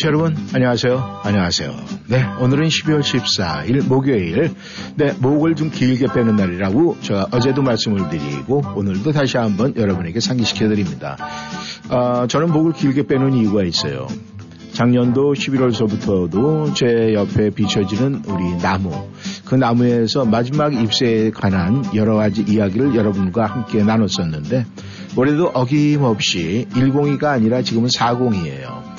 청취자 여러분, 안녕하세요. 안녕하세요. 네, 오늘은 12월 14일 목요일, 네, 목을 좀 길게 빼는 날이라고 제가 어제도 말씀을 드리고 오늘도 다시 한번 여러분에게 상기시켜 드립니다. 아, 저는 목을 길게 빼는 이유가 있어요. 작년도 11월서부터도 제 옆에 비춰지는 우리 나무, 그 나무에서 마지막 잎새에 관한 여러 가지 이야기를 여러분과 함께 나눴었는데, 올해도 어김없이 102가 아니라 지금은 40이에요.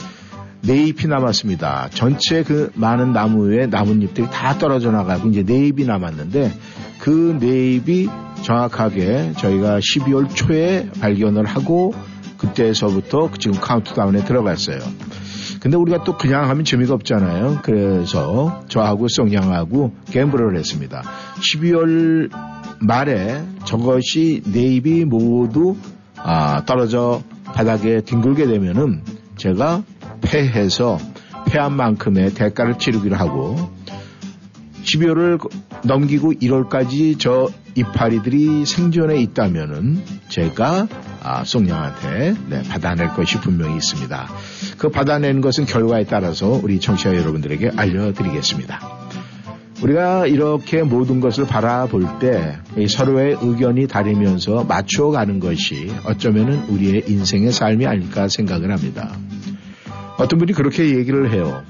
네 잎이 남았습니다. 전체 그 많은 나무에 나뭇잎들이 다 떨어져 나가고 이제 네 잎이 남았는데 그 네 잎이 정확하게 저희가 12월 초에 발견을 하고 그때서부터 지금 카운트다운에 들어갔어요. 근데 우리가 또 그냥 하면 재미가 없잖아요. 그래서 저하고 송양하고 갬블을 했습니다. 12월 말에 저것이 네 잎이 모두 아, 떨어져 바닥에 뒹굴게 되면은 제가 패해서 패한 만큼의 대가를 치르기로 하고 12월을 넘기고 1월까지 저 이파리들이 생존해 있다면은 제가 아, 송양한테 네, 받아낼 것이 분명히 있습니다. 그 받아내는 것은 결과에 따라서 우리 청취자 여러분들에게 알려드리겠습니다. 우리가 이렇게 모든 것을 바라볼 때 서로의 의견이 다르면서 맞춰가는 것이 어쩌면은 우리의 인생의 삶이 아닐까 생각을 합니다. 어떤 분이 그렇게 얘기를 해요.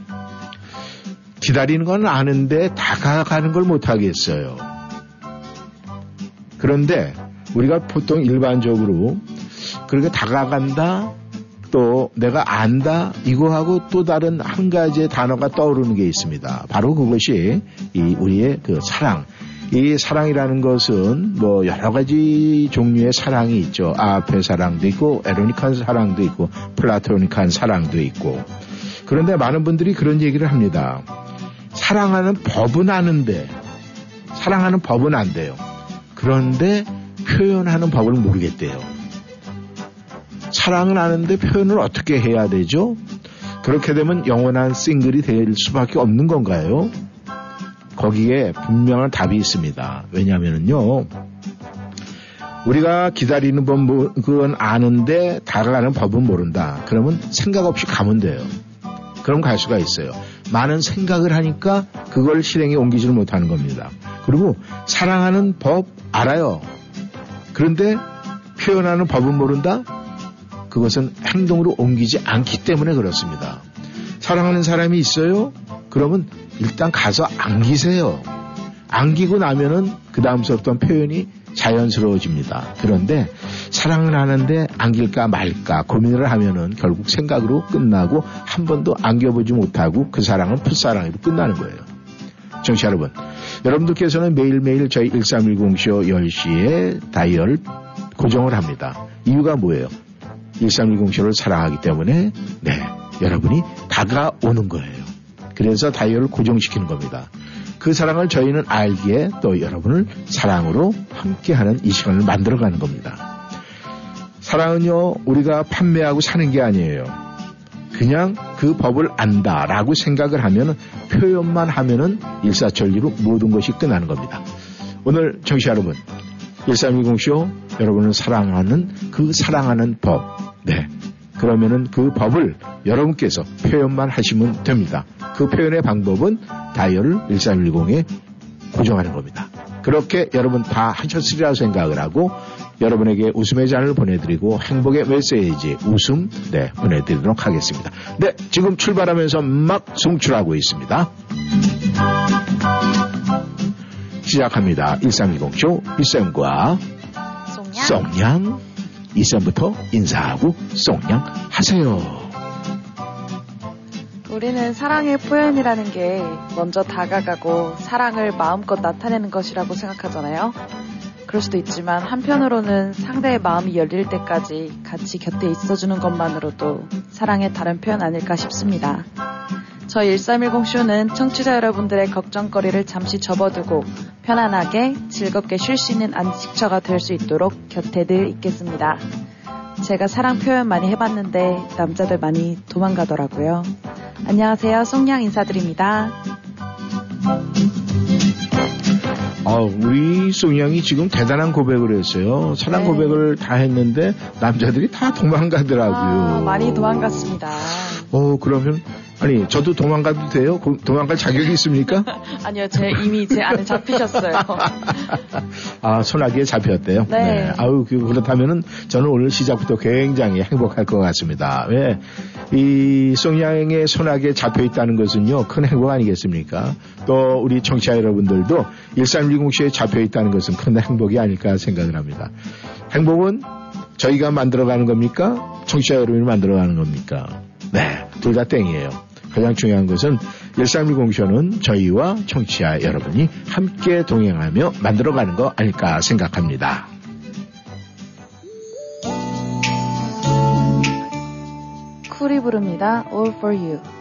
기다리는 건 아는데 다가가는 걸 못하겠어요. 그런데 우리가 보통 일반적으로 그렇게 다가간다 또 내가 안다 이거하고 또 다른 한 가지의 단어가 떠오르는 게 있습니다. 바로 그것이 이 우리의 그 사랑. 이 사랑이라는 것은 뭐 여러 가지 종류의 사랑이 있죠. 아페 사랑도 있고 에로닉한 사랑도 있고 플라토닉한 사랑도 있고 그런데 많은 분들이 그런 얘기를 합니다. 사랑하는 법은 아는데 사랑하는 법은 안 돼요. 그런데 표현하는 법을 모르겠대요. 사랑은 아는데 표현을 어떻게 해야 되죠? 그렇게 되면 영원한 싱글이 될 수밖에 없는 건가요? 거기에 분명한 답이 있습니다. 왜냐하면요. 우리가 기다리는 법, 그건 아는데 다가가는 법은 모른다. 그러면 생각 없이 가면 돼요. 그럼 갈 수가 있어요. 많은 생각을 하니까 그걸 실행에 옮기지를 못하는 겁니다. 그리고 사랑하는 법 알아요. 그런데 표현하는 법은 모른다? 그것은 행동으로 옮기지 않기 때문에 그렇습니다. 사랑하는 사람이 있어요? 그러면 일단 가서 안기세요. 안기고 나면은 그 다음서부터 표현이 자연스러워집니다. 그런데 사랑을 하는데 안길까 말까 고민을 하면은 결국 생각으로 끝나고 한 번도 안겨보지 못하고 그 사랑은 풋사랑으로 끝나는 거예요. 정치 여러분, 여러분들께서는 매일매일 저희 1310쇼 10시에 다이얼 고정을 합니다. 이유가 뭐예요? 1310쇼를 사랑하기 때문에 네, 여러분이 다가오는 거예요. 그래서 다이얼을 고정시키는 겁니다. 그 사랑을 저희는 알기에 또 여러분을 사랑으로 함께하는 이 시간을 만들어가는 겁니다. 사랑은요, 우리가 판매하고 사는 게 아니에요. 그냥 그 법을 안다라고 생각을 하면 표현만 하면은 일사천리로 모든 것이 끝나는 겁니다. 오늘 정시 여러분, 1310쇼 여러분을 사랑하는 그 사랑하는 법. 네. 그러면은 그 법을 여러분께서 표현만 하시면 됩니다. 그 표현의 방법은 다이얼을 1310에 고정하는 겁니다. 그렇게 여러분 다 하셨으리라 생각을 하고 여러분에게 웃음의 잔을 보내드리고 행복의 메시지 웃음 네 보내드리도록 하겠습니다. 네 지금 출발하면서 막 송출하고 있습니다. 시작합니다. 1320쇼 이쌤과 송양 이쌤부터 인사하고 송양 하세요. 우리는 사랑의 표현이라는 게 먼저 다가가고 사랑을 마음껏 나타내는 것이라고 생각하잖아요. 그럴 수도 있지만 한편으로는 상대의 마음이 열릴 때까지 같이 곁에 있어주는 것만으로도 사랑의 다른 표현 아닐까 싶습니다. 저희 1310쇼는 청취자 여러분들의 걱정거리를 잠시 접어두고 편안하게 즐겁게 쉴 수 있는 안식처가 될 수 있도록 곁에 늘 있겠습니다. 제가 사랑 표현 많이 해봤는데 남자들 많이 도망가더라고요. 안녕하세요. 송양 인사드립니다. 아, 우리 송양이 지금 대단한 고백을 했어요. 사랑 네. 고백을 다 했는데 남자들이 다 도망가더라고요. 아, 많이 도망갔습니다. 어, 그러면 아니 저도 도망가도 돼요? 고- 도망갈 자격이 있습니까? 아니요, 제 이미 제 안에 잡히셨어요. 아, 소나기에 잡혔대요. 네. 아우, 그- 그렇다면은 저는 오늘 시작부터 굉장히 행복할 것 같습니다. 왜? 이 송양의 소나기에 잡혀 있다는 것은요, 큰 행복 아니겠습니까? 또 우리 청취자 여러분들도 1310시에 잡혀 있다는 것은 큰 행복이 아닐까 생각을 합니다. 행복은 저희가 만들어가는 겁니까? 청취자 여러분이 만들어가는 겁니까? 네, 둘 다 땡이에요. 가장 중요한 것은 1310쇼는 저희와 청취자 여러분이 함께 동행하며 만들어가는 거 아닐까 생각합니다. 쿨이 부릅니다. All for you.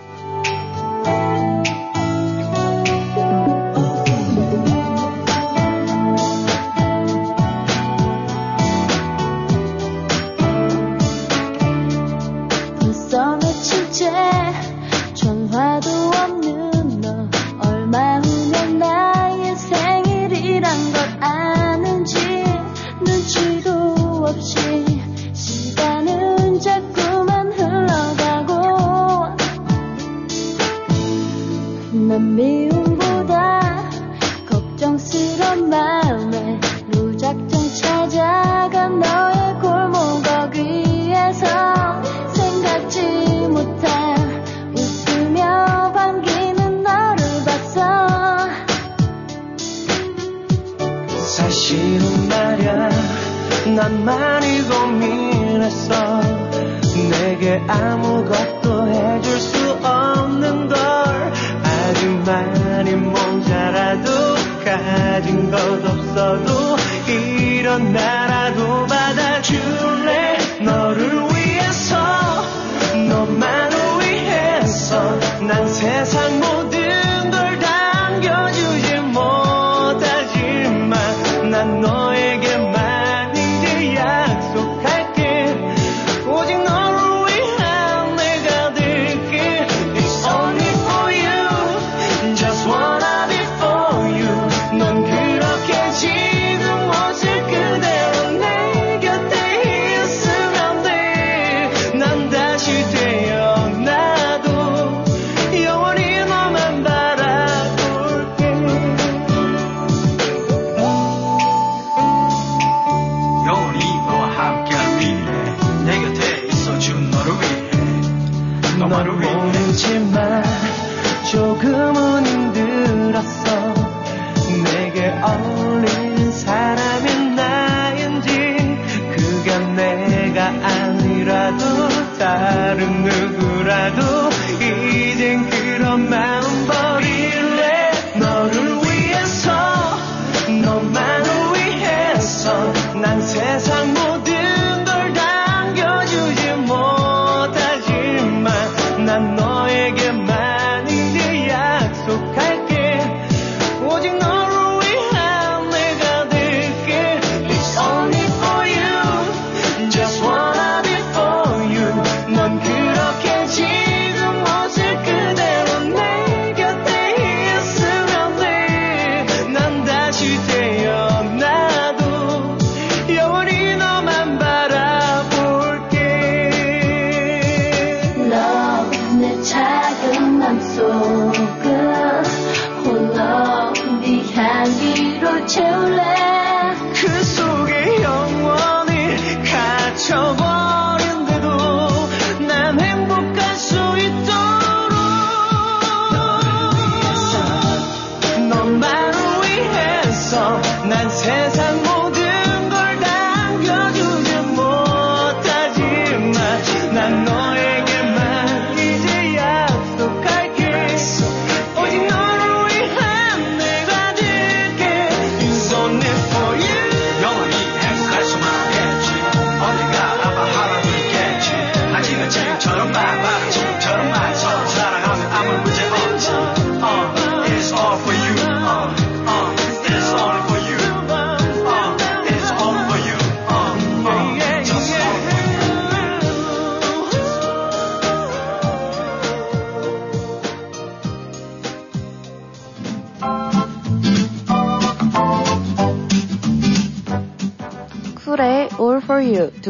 홀로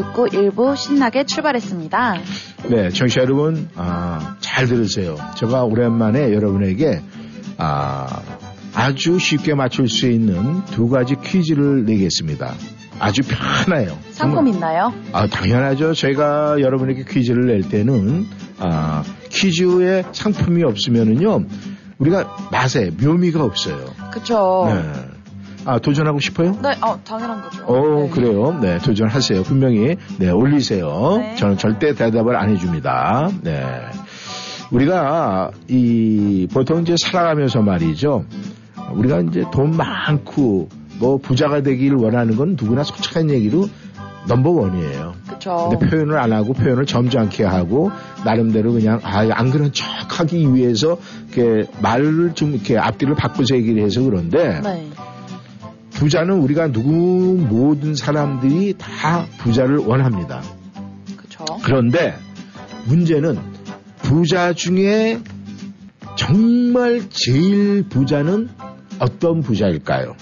듣고 일부 신나게 출발했습니다. 네, 청취자 여러분, 아, 잘 들으세요. 제가 오랜만에 여러분에게 아, 아주 쉽게 맞출 수 있는 두 가지 퀴즈를 내겠습니다. 아주 편해요. 상품 있나요? 아, 당연하죠. 저희가 여러분에게 퀴즈를 낼 때는 아, 퀴즈에 상품이 없으면은요, 우리가 맛에 묘미가 없어요. 네. 아, 도전하고 싶어요? 네, 어, 당연한 거죠. 어, 네. 그래요. 네, 도전하세요. 분명히, 네, 올리세요. 네. 저는 절대 대답을 안 해줍니다. 네. 우리가, 이, 보통 이제 살아가면서 말이죠. 우리가 이제 돈 많고, 뭐, 부자가 되길 원하는 건 누구나 솔직한 얘기로 넘버원이에요. 그쵸. 근데 표현을 안 하고 표현을 점잖게 하고 나름대로 그냥 아 안 그런 척 하기 위해서 이렇게 말을 좀 이렇게 앞뒤를 바꾸서 얘기를 해서 그런데 네. 부자는 우리가 누구 모든 사람들이 다 부자를 원합니다. 그쵸. 그런데 문제는 부자 중에 정말 제일 부자는 어떤 부자일까요?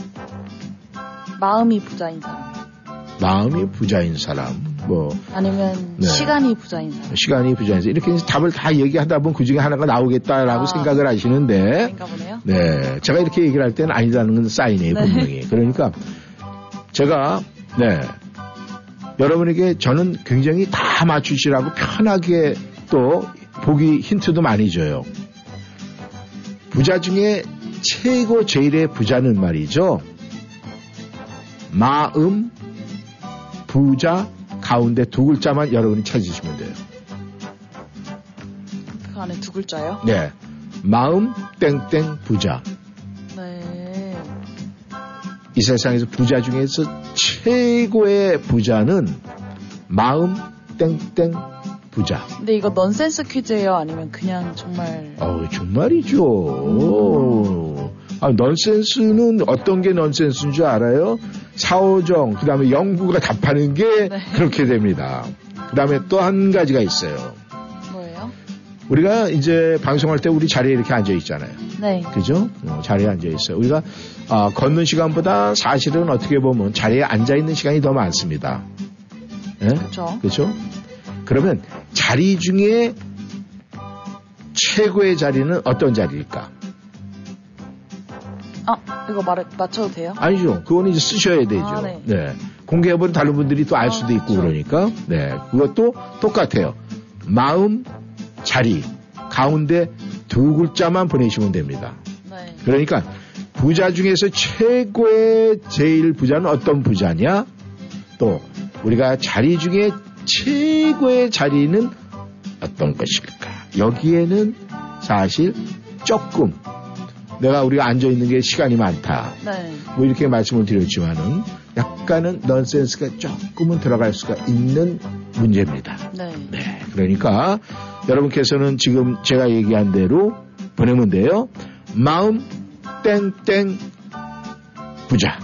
마음이 부자인 사람. 마음이 부자인 사람, 뭐 아니면 네. 시간이 부자인 사람. 시간이 부자인 사람 이렇게 답을 다 얘기하다 보면 그 중에 하나가 나오겠다라고 아. 생각을 하시는데 보네요. 네, 제가 이렇게 얘기를 할 때는 아니라는 건 사인이에요, 네. 분명히. 그러니까 제가 네 여러분에게 저는 굉장히 다 맞추시라고 편하게 또 보기 힌트도 많이 줘요. 부자 중에 최고 제일의 부자는 말이죠. 마음, 부자 가운데 두 글자만 여러분이 찾으시면 돼요. 그 안에 두 글자요? 네. 마음 땡땡 부자. 네. 이 세상에서 부자 중에서 최고의 부자는 마음 땡땡 부자. 근데 이거 넌센스 퀴즈예요? 아니면 그냥 정말 어우, 정말이죠. 아, 넌센스는 어떤 게 넌센스인 줄 알아요? 사오정, 그 다음에 영구가 답하는 게 네. 그렇게 됩니다. 그 다음에 또 한 가지가 있어요. 뭐예요? 우리가 이제 방송할 때 우리 자리에 이렇게 앉아 있잖아요. 네. 그죠? 어, 자리에 앉아 있어요. 우리가 아, 걷는 시간보다 사실은 어떻게 보면 자리에 앉아 있는 시간이 더 많습니다. 예? 그쵸. 그렇죠? 그러면 자리 중에 최고의 자리는 어떤 자리일까? 아, 이거 말, 맞춰도 돼요? 아니죠. 그거는 이제 쓰셔야 되죠. 아, 네. 공개해버린 다른 분들이 또 알 수도 아, 있고 그렇죠. 그러니까. 네. 그것도 똑같아요. 마음, 자리, 가운데 두 글자만 보내시면 됩니다. 네. 그러니까 부자 중에서 최고의 제일 부자는 어떤 부자냐? 또 우리가 자리 중에 최고의 자리는 어떤 것일까? 여기에는 사실 조금 내가 우리가 앉아 있는 게 시간이 많다. 네. 뭐 이렇게 말씀을 드렸지만은 약간은 넌센스가 조금은 들어갈 수가 있는 문제입니다. 네. 네. 그러니까 여러분께서는 지금 제가 얘기한 대로 보내면 돼요. 마음 땡땡 부자.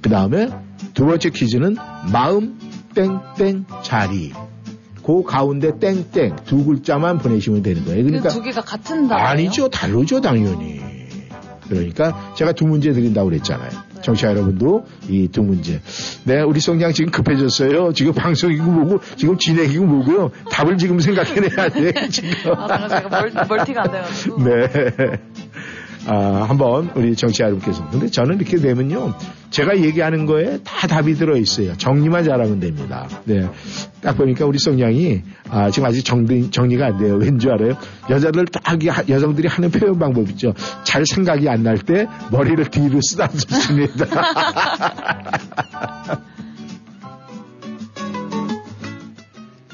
그 다음에 두 번째 퀴즈는 마음 땡땡 자리. 그 가운데 땡땡 두 글자만 보내시면 되는 거예요. 그 그러니까 두 개가 같은 단어예요? 아니죠. 다르죠, 당연히. 그러니까 제가 두 문제 드린다고 그랬잖아요. 정치자 여러분도 이 두 문제. 네, 우리 성장 지금 급해졌어요. 지금 방송이고 뭐고, 지금 진행이고 뭐고요. 답을 지금 생각해내야 돼, 지금. 아, 제가 멀, 멀티가 안 돼가지고. 네. 아, 한번 우리 정치 여러분께서. 근데 저는 이렇게 되면요. 제가 얘기하는 거에 다 답이 들어있어요. 정리만 잘하면 됩니다. 네. 딱 보니까 우리 성량이, 아, 지금 아직 정리, 정리가 안 돼요. 왠 줄 알아요? 여자들 딱, 여성들이 하는 표현 방법 있죠. 잘 생각이 안 날 때 머리를 뒤로 쓰다듬습니다.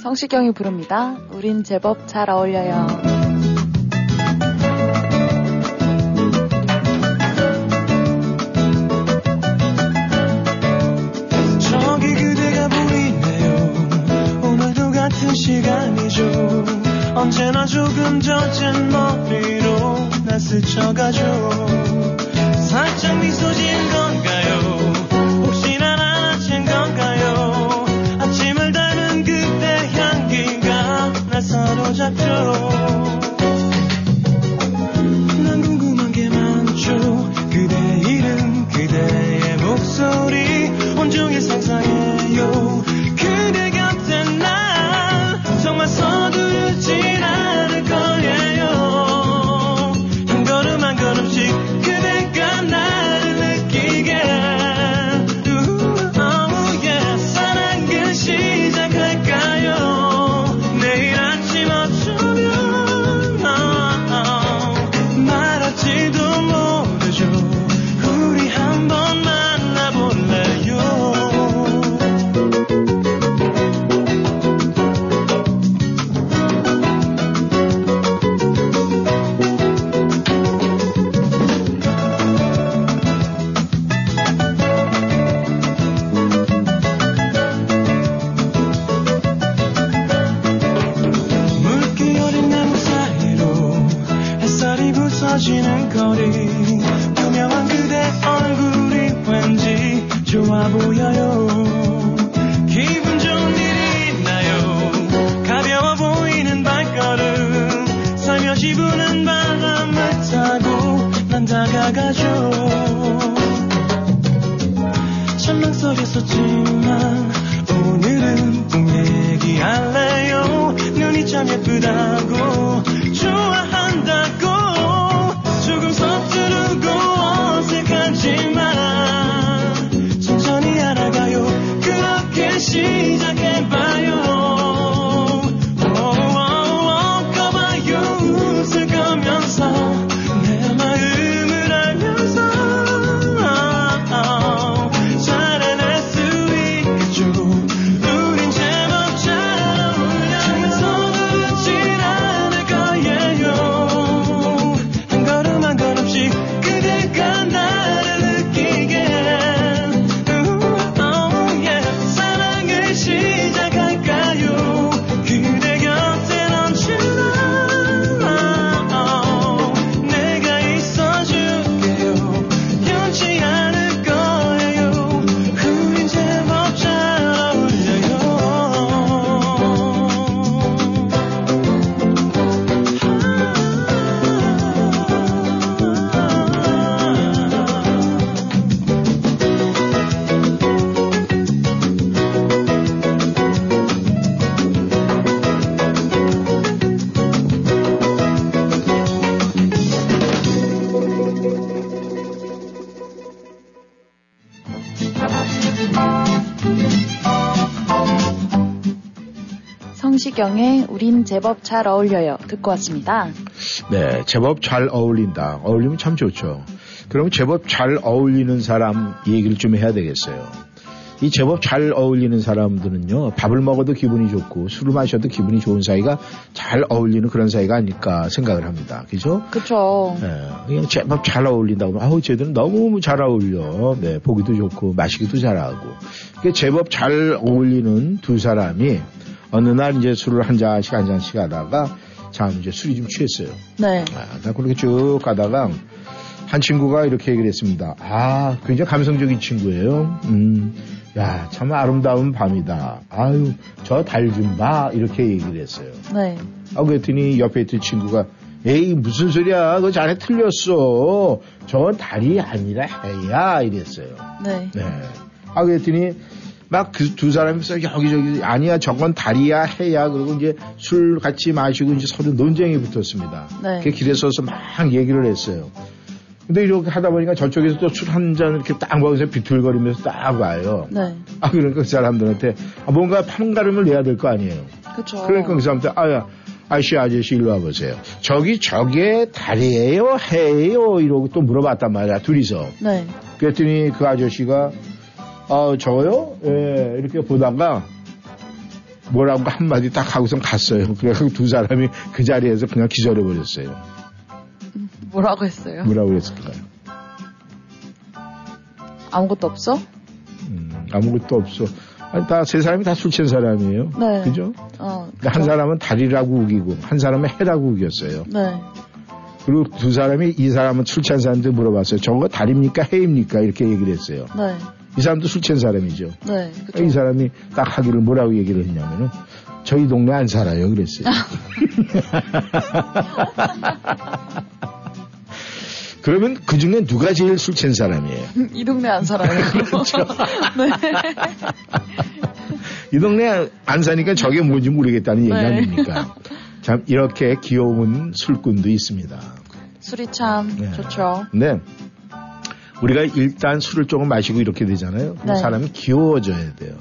성시경이 부릅니다. 우린 제법 잘 어울려요. 시간이죠 언제나 조금 젖은 머리로 나 스쳐가죠. 살짝 미소 지은 건가요? 혹시나 나아진 건가요? 아침을 닮은 그대 향기가 날 사로잡죠 제법 잘 어울려요. 듣고 왔습니다. 네, 제법 잘 어울린다. 어울리면 참 좋죠. 그럼 제법 잘 어울리는 사람 얘기를 좀 해야 되겠어요. 이 제법 잘 어울리는 사람들은요, 밥을 먹어도 기분이 좋고, 술을 마셔도 기분이 좋은 사이가 잘 어울리는 그런 사이가 아닐까 생각을 합니다. 그죠? 그쵸. 네, 그냥 제법 잘 어울린다고 하면, 아우, 쟤들은 너무 잘 어울려. 네, 보기도 좋고, 마시기도 잘하고. 그 제법 잘 어울리는 두 사람이 어느 날 이제 술을 한 잔씩 한 잔씩 하다가, 참 이제 술이 좀 취했어요. 네. 아, 나 그렇게 쭉 가다가 한 친구가 이렇게 얘기를 했습니다. 아, 굉장히 감성적인 친구예요. 음, 야, 참 아름다운 밤이다. 아유, 저 달 좀 봐. 이렇게 얘기를 했어요. 네. 아, 그랬더니 옆에 있던 친구가 에이, 무슨 소리야. 그거 자네 틀렸어. 저건 달이 아니라 해야. 이랬어요. 네. 네. 아, 그랬더니 막 그 두 사람이서 여기저기 아니야 저건 달이야 해야 그리고 이제 술 같이 마시고 이제 서로 논쟁이 붙었습니다. 네. 그 길에 서서 막 얘기를 했어요. 근데 이렇게 하다 보니까 저쪽에서 또 술 한 잔 이렇게 딱 먹으면서 비틀거리면서 딱 와요. 네. 아, 그러니까 그 사람들한테 아, 뭔가 판가름을 내야 될 거 아니에요. 그쵸. 그러니까 그 사람한테 아야 아저씨 아저씨 일로 와보세요. 저기 저게 달이에요 해예요 이러고 또 물어봤단 말이야 둘이서. 네. 그랬더니 그 아저씨가 아 저요? 예 이렇게 보다가 뭐라고 한마디 딱 하고선 갔어요. 그래서 두 사람이 그 자리에서 그냥 기절해 버렸어요. 뭐라고 했어요? 뭐라고 그랬을까요? 아무것도 없어? 음, 아무것도 없어. 다세 사람이 다 술 취한 사람이에요. 네. 그죠? 어. 근데 한 사람은 달이라고 우기고 한 사람은 해라고 우겼어요. 네. 그리고 두 사람이 이 사람은 술 취한 사람한테 물어봤어요. 저거 달입니까 해입니까 이렇게 얘기를 했어요. 네. 이 사람도 술 취한 사람이죠. 네. 그쵸. 이 사람이 딱 하기를 뭐라고 얘기를 했냐면은 저희 동네 안 살아요 그랬어요. 그러면 그 중에 누가 제일 술 취한 사람이에요? 이 동네 안 살아요. 그렇죠. 네. 이 동네 안 사니까 저게 뭔지 모르겠다는 얘기 네. 아닙니까? 참 이렇게 귀여운 술꾼도 있습니다. 술이 참 네. 좋죠. 근데 우리가 일단 술을 조금 마시고 이렇게 되잖아요. 네. 사람이 귀여워져야 돼요.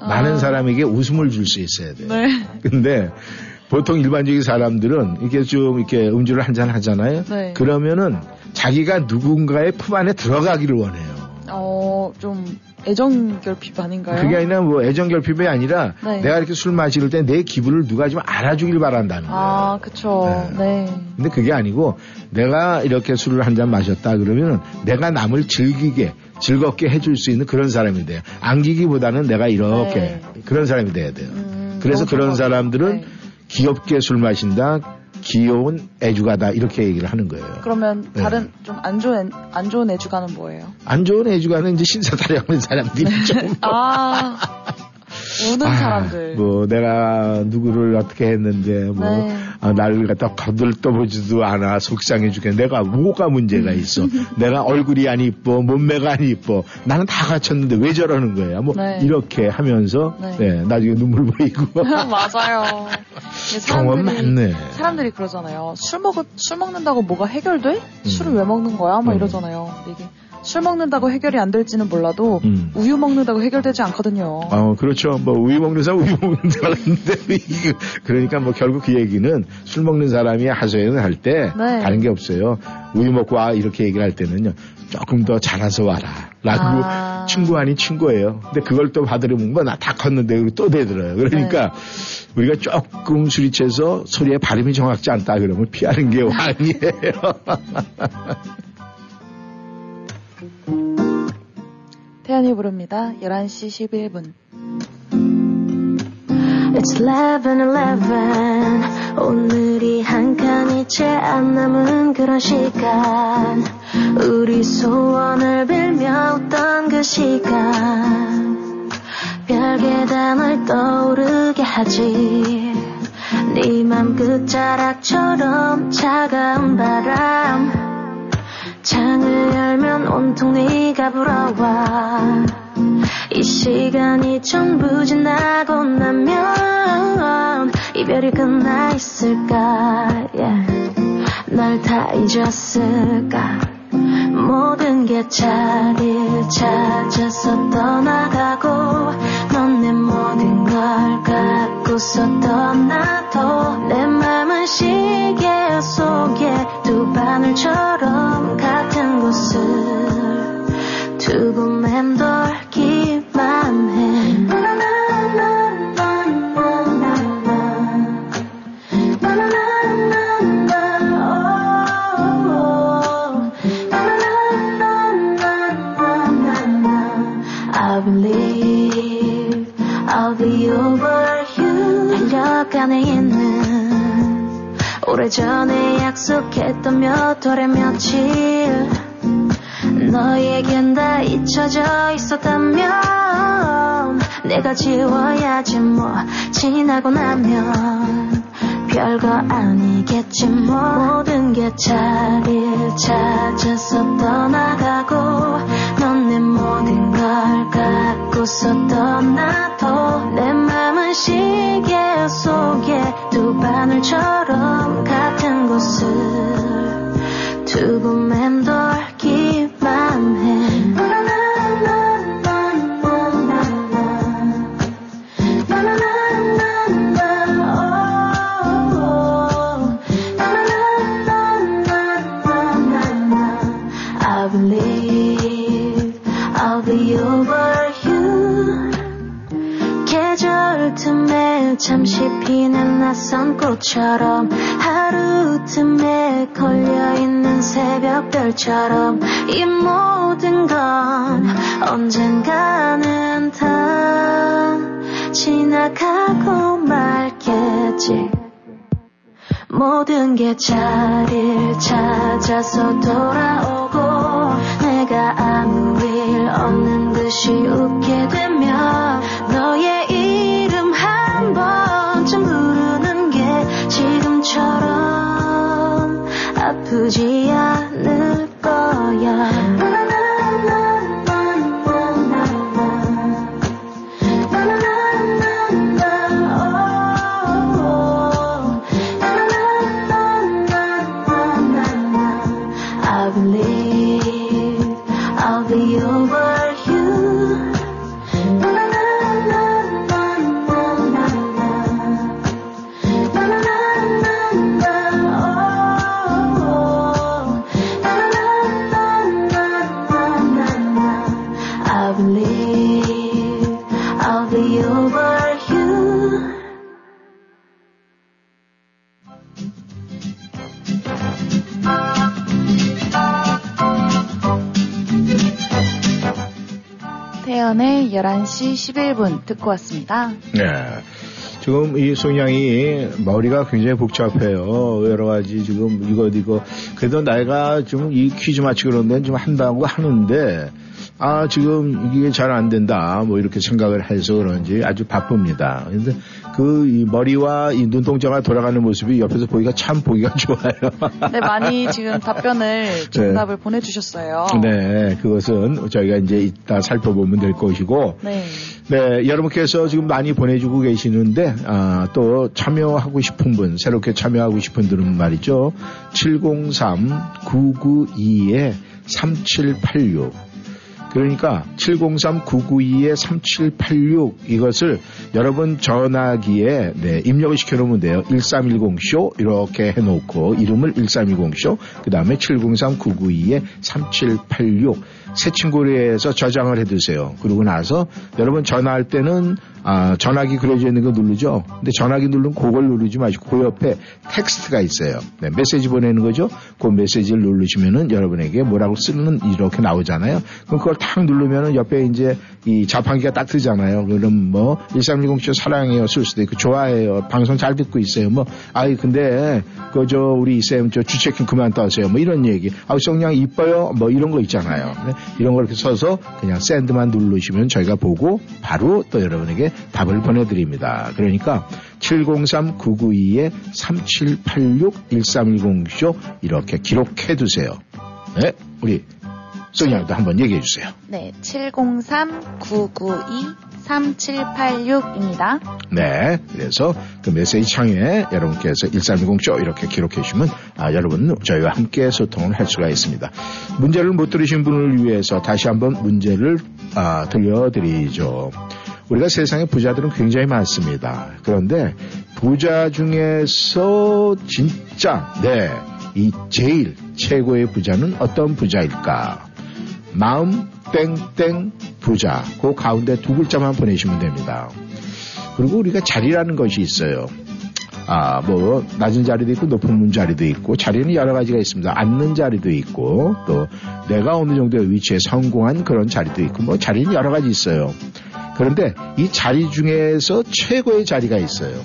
많은 사람에게 웃음을 줄 수 있어야 돼요. 아. 네. 근데 보통 일반적인 사람들은 이렇게 좀 이렇게 음주를 한 잔 하잖아요. 네. 그러면은 자기가 누군가의 품 안에 들어가기를 원해요. 어, 좀 애정 결핍 아닌가요? 그게 아니라 뭐 애정 결핍이 아니라 네. 내가 이렇게 술 마실 때 내 기분을 누가 좀 알아주길 바란다는 거예요. 아, 그쵸. 네. 근데 그게 아니고 내가 이렇게 술을 한 잔 마셨다 그러면 내가 남을 즐기게 즐겁게 해줄 수 있는 그런 사람이 돼요. 안기기보다는 내가 이렇게 네. 그런 사람이 돼야 돼요. 음, 그래서 그런 사람들은 같아요. 귀엽게 술 마신다, 귀여운 애주가다 이렇게 얘기를 하는 거예요. 그러면 네. 다른 좀안 좋은 안 좋은 애주가는 뭐예요? 안 좋은 애주가는 이제 신사 타령하는 사람들이 좀 아 우는 아, 사람들. 뭐 내가 누구를 어떻게 했는데 뭐 네. 아, 나를 갖다 거들떠보지도 않아 속상해 죽겠네. 내가 뭐가 문제가 있어. 내가 얼굴이 안 이뻐, 몸매가 안 이뻐. 나는 다 갖췄는데 왜 저러는 거야. 뭐 네. 이렇게 하면서 네. 네, 나중에 눈물 보이고 맞아요. 경험 많네. 사람들이 그러잖아요. 술 먹, 술 먹는다고 뭐가 해결돼? 술을 왜 먹는 거야? 막 음. 이러잖아요. 이게 술 먹는다고 해결이 안 될지는 몰라도 음. 우유 먹는다고 해결되지 않거든요. 어, 그렇죠. 뭐, 우유 먹는 사람 우유 먹는 사람인데, 이거- 그러니까 뭐, 결국 그 얘기는 술 먹는 사람이 하소연을 할 때, 네. 다른 게 없어요. 우유 먹고 와, 이렇게 얘기를 할 때는요, 조금 더 잘라서 와라. 라고, 아. 친구 아닌 친구예요. 근데 그걸 또 받으려면 뭐, 나다 컸는데, 또 대들어요. 그러니까, 네. 우리가 조금 술이 채서 소리의 발음이 정확지 않다 그러면 피하는 게 왕이에요. 태연이 부릅니다. 11시 11분. It's 11:11 오늘이 한 칸이 채 안 남은 그런 시간. 우리 소원을 빌며 웃던 그 시간. 별게 다널 떠오르게 하지. 네맘 끝자락처럼 차가운 바람 창을 열면 온통 네가 불어와. 이 시간이 전부 지나고 나면 이별이 끝나 있을까? Yeah. 널다 잊었을까? 모든 게 자리를 찾아서 떠나가고 넌 내 모든 걸 갖고서 떠나도 내 맘은 시계 속에 두 바늘처럼 같은 곳을 두고 맴돌 오래전에 약속했던 몇 월의 며칠 너에겐 다 잊혀져 있었다면 내가 지워야지 뭐 지나고 나면 별거 아니겠지 뭐. 모든 게 자리를 찾아서 떠나가고 넌내 모든 걸 갖고서 떠나도 내 맘은 시계 속에 두 바늘처럼 같은 곳을. 두고 맴돌 잠시 피는 낯선 꽃처럼 하루 틈에 걸려있는 새벽별처럼 이 모든 건 언젠가는 다 지나가고 말겠지. 모든 게 자리를 찾아서 돌아오고 내가 아무 일 없는 듯이 웃게 되면 너의 번쯤 부르는 게 지금처럼 아프지 않을 거야 11시 11분 듣고 왔습니다. 네. 지금 이 송양이 머리가 굉장히 복잡해요. 여러 가지 지금 이거 이거 그래도 나이가 좀 이 퀴즈 맞히고 그런 데는 좀 한다고 하는데 아 지금 이게 잘 안 된다 뭐 이렇게 생각을 해서 그런지 아주 바쁩니다. 근데 그 이 머리와 이 눈동자가 돌아가는 모습이 옆에서 보기가 참 보기가 좋아요. 네, 많이 지금 답변을 정답을 보내주셨어요. 네, 그것은 저희가 이제 이따 살펴보면 될 것이고 네. 네, 여러분께서 지금 많이 보내주고 계시는데, 아, 또 참여하고 싶은 분, 새롭게 참여하고 싶은 분들은 말이죠. 703-992-3786. 그러니까 703-992-3786 이것을 여러분 전화기에 네, 입력을 시켜놓으면 돼요. 1310쇼 이렇게 해놓고 이름을 1310쇼 그 다음에 703-992-3786 새 친구에서 저장을 해두세요. 그러고 나서 여러분 전화할 때는 아, 전화기 그려져 있는 거 누르죠. 근데 전화기 누르면 그걸 누르지 마시고 그 옆에 텍스트가 있어요. 네, 메시지 보내는 거죠. 그 메시지를 누르시면은 여러분에게 뭐라고 쓰는 이렇게 나오잖아요. 그럼 그걸 탁 누르면은 옆에 이제 이 자판기가 딱 뜨잖아요. 그럼 뭐 1310쇼 사랑해요 쓸 수도 있고 좋아해요. 방송 잘 듣고 있어요. 뭐 아이 근데 그 저 우리 쌤저 주체킹 그만 떠세요. 뭐 이런 얘기. 아우 성냥 이뻐요. 뭐 이런 거 있잖아요. 네, 이런 걸 이렇게 써서 그냥 샌드만 누르시면 저희가 보고 바로 또 여러분에게 답을 보내드립니다. 그러니까 703-992-3786-1310쇼 이렇게 기록해 두세요. 네, 우리 소녀도 한번 얘기해 주세요. 네, 703-992-3786입니다. 네, 그래서 그 메시지 창에 여러분께서 1310쇼 이렇게 기록해 주시면 아, 여러분 저희와 함께 소통을 할 수가 있습니다. 문제를 못 들으신 분을 위해서 다시 한번 문제를 아, 들려드리죠. 우리가 세상에 부자들은 굉장히 많습니다. 그런데 부자 중에서 진짜 네, 이 제일 최고의 부자는 어떤 부자일까? 마음 땡땡 부자. 그 가운데 두 글자만 보내시면 됩니다. 그리고 우리가 자리라는 것이 있어요. 아, 뭐, 낮은 자리도 있고, 높은 자리도 있고, 자리는 여러 가지가 있습니다. 앉는 자리도 있고, 또, 내가 어느 정도의 위치에 성공한 그런 자리도 있고, 뭐, 자리는 여러 가지 있어요. 그런데 이 자리 중에서 최고의 자리가 있어요.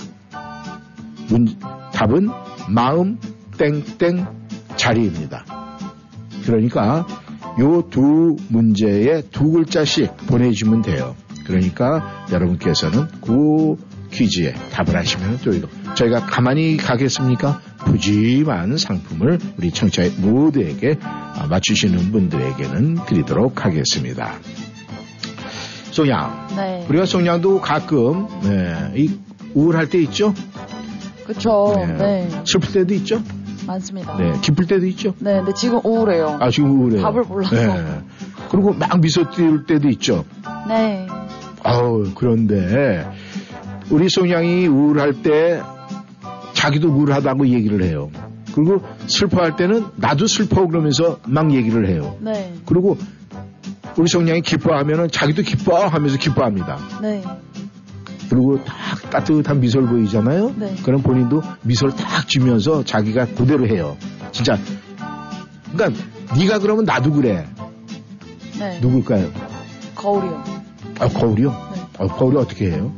문, 답은 마음 땡땡 자리입니다. 그러니까 요 두 문제에 두 글자씩 보내주시면 돼요. 그러니까 여러분께서는 그 퀴즈에 답을 하시면 또 저희가 가만히 가겠습니까? 푸짐한 상품을 우리 청취자 모두에게 아, 맞추시는 분들에게는 드리도록 하겠습니다. 송양, 네. 우리가 송양도 가끔 네, 이 우울할 때 있죠? 그쵸. 네. 네. 슬플 때도 있죠? 많습니다. 네, 기쁠 때도 있죠? 네, 근데 지금 우울해요. 아 지금 우울해요. 답을 몰라서. 네. 그리고 막 미소 띄울 때도 있죠. 네. 아우 그런데 우리 송양이 우울할 때 자기도 우울하다고 얘기를 해요. 그리고 슬퍼할 때는 나도 슬퍼 그러면서 막 얘기를 해요. 네. 그리고 우리 송양이 기뻐하면은 자기도 기뻐하면서 기뻐합니다. 네. 그리고 딱 따뜻한 미소를 보이잖아요. 네. 그럼 본인도 미소를 딱 지면서 자기가 그대로 해요. 진짜. 그러니까 네가 그러면 나도 그래. 네. 누굴까요? 거울이요. 아 거울이요? 네. 아, 거울이 어떻게 해요?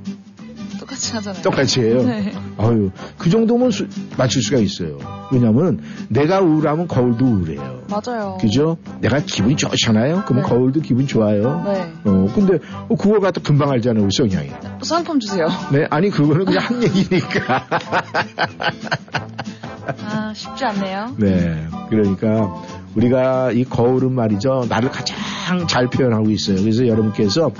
똑같이 하잖아요. 똑같이 해요. 네. 아유, 그 정도면 수- 맞출 수가 있어요. 왜냐면 내가 우울하면 거울도 우울해요. 맞아요. 그죠? 내가 기분이 좋잖아요? 그러면 네. 거울도 기분 좋아요. 네. 어, 근데 어, 그걸 갖다 금방 알잖아요, 우리 성향이. 상품 주세요. 네, 아니 그거는 그냥 한 얘기니까. 아, 쉽지 않네요. 네, 그러니까 우리가 이 거울은 말이죠, 나를 가장 잘 표현하고 있어요. 그래서 여러분께서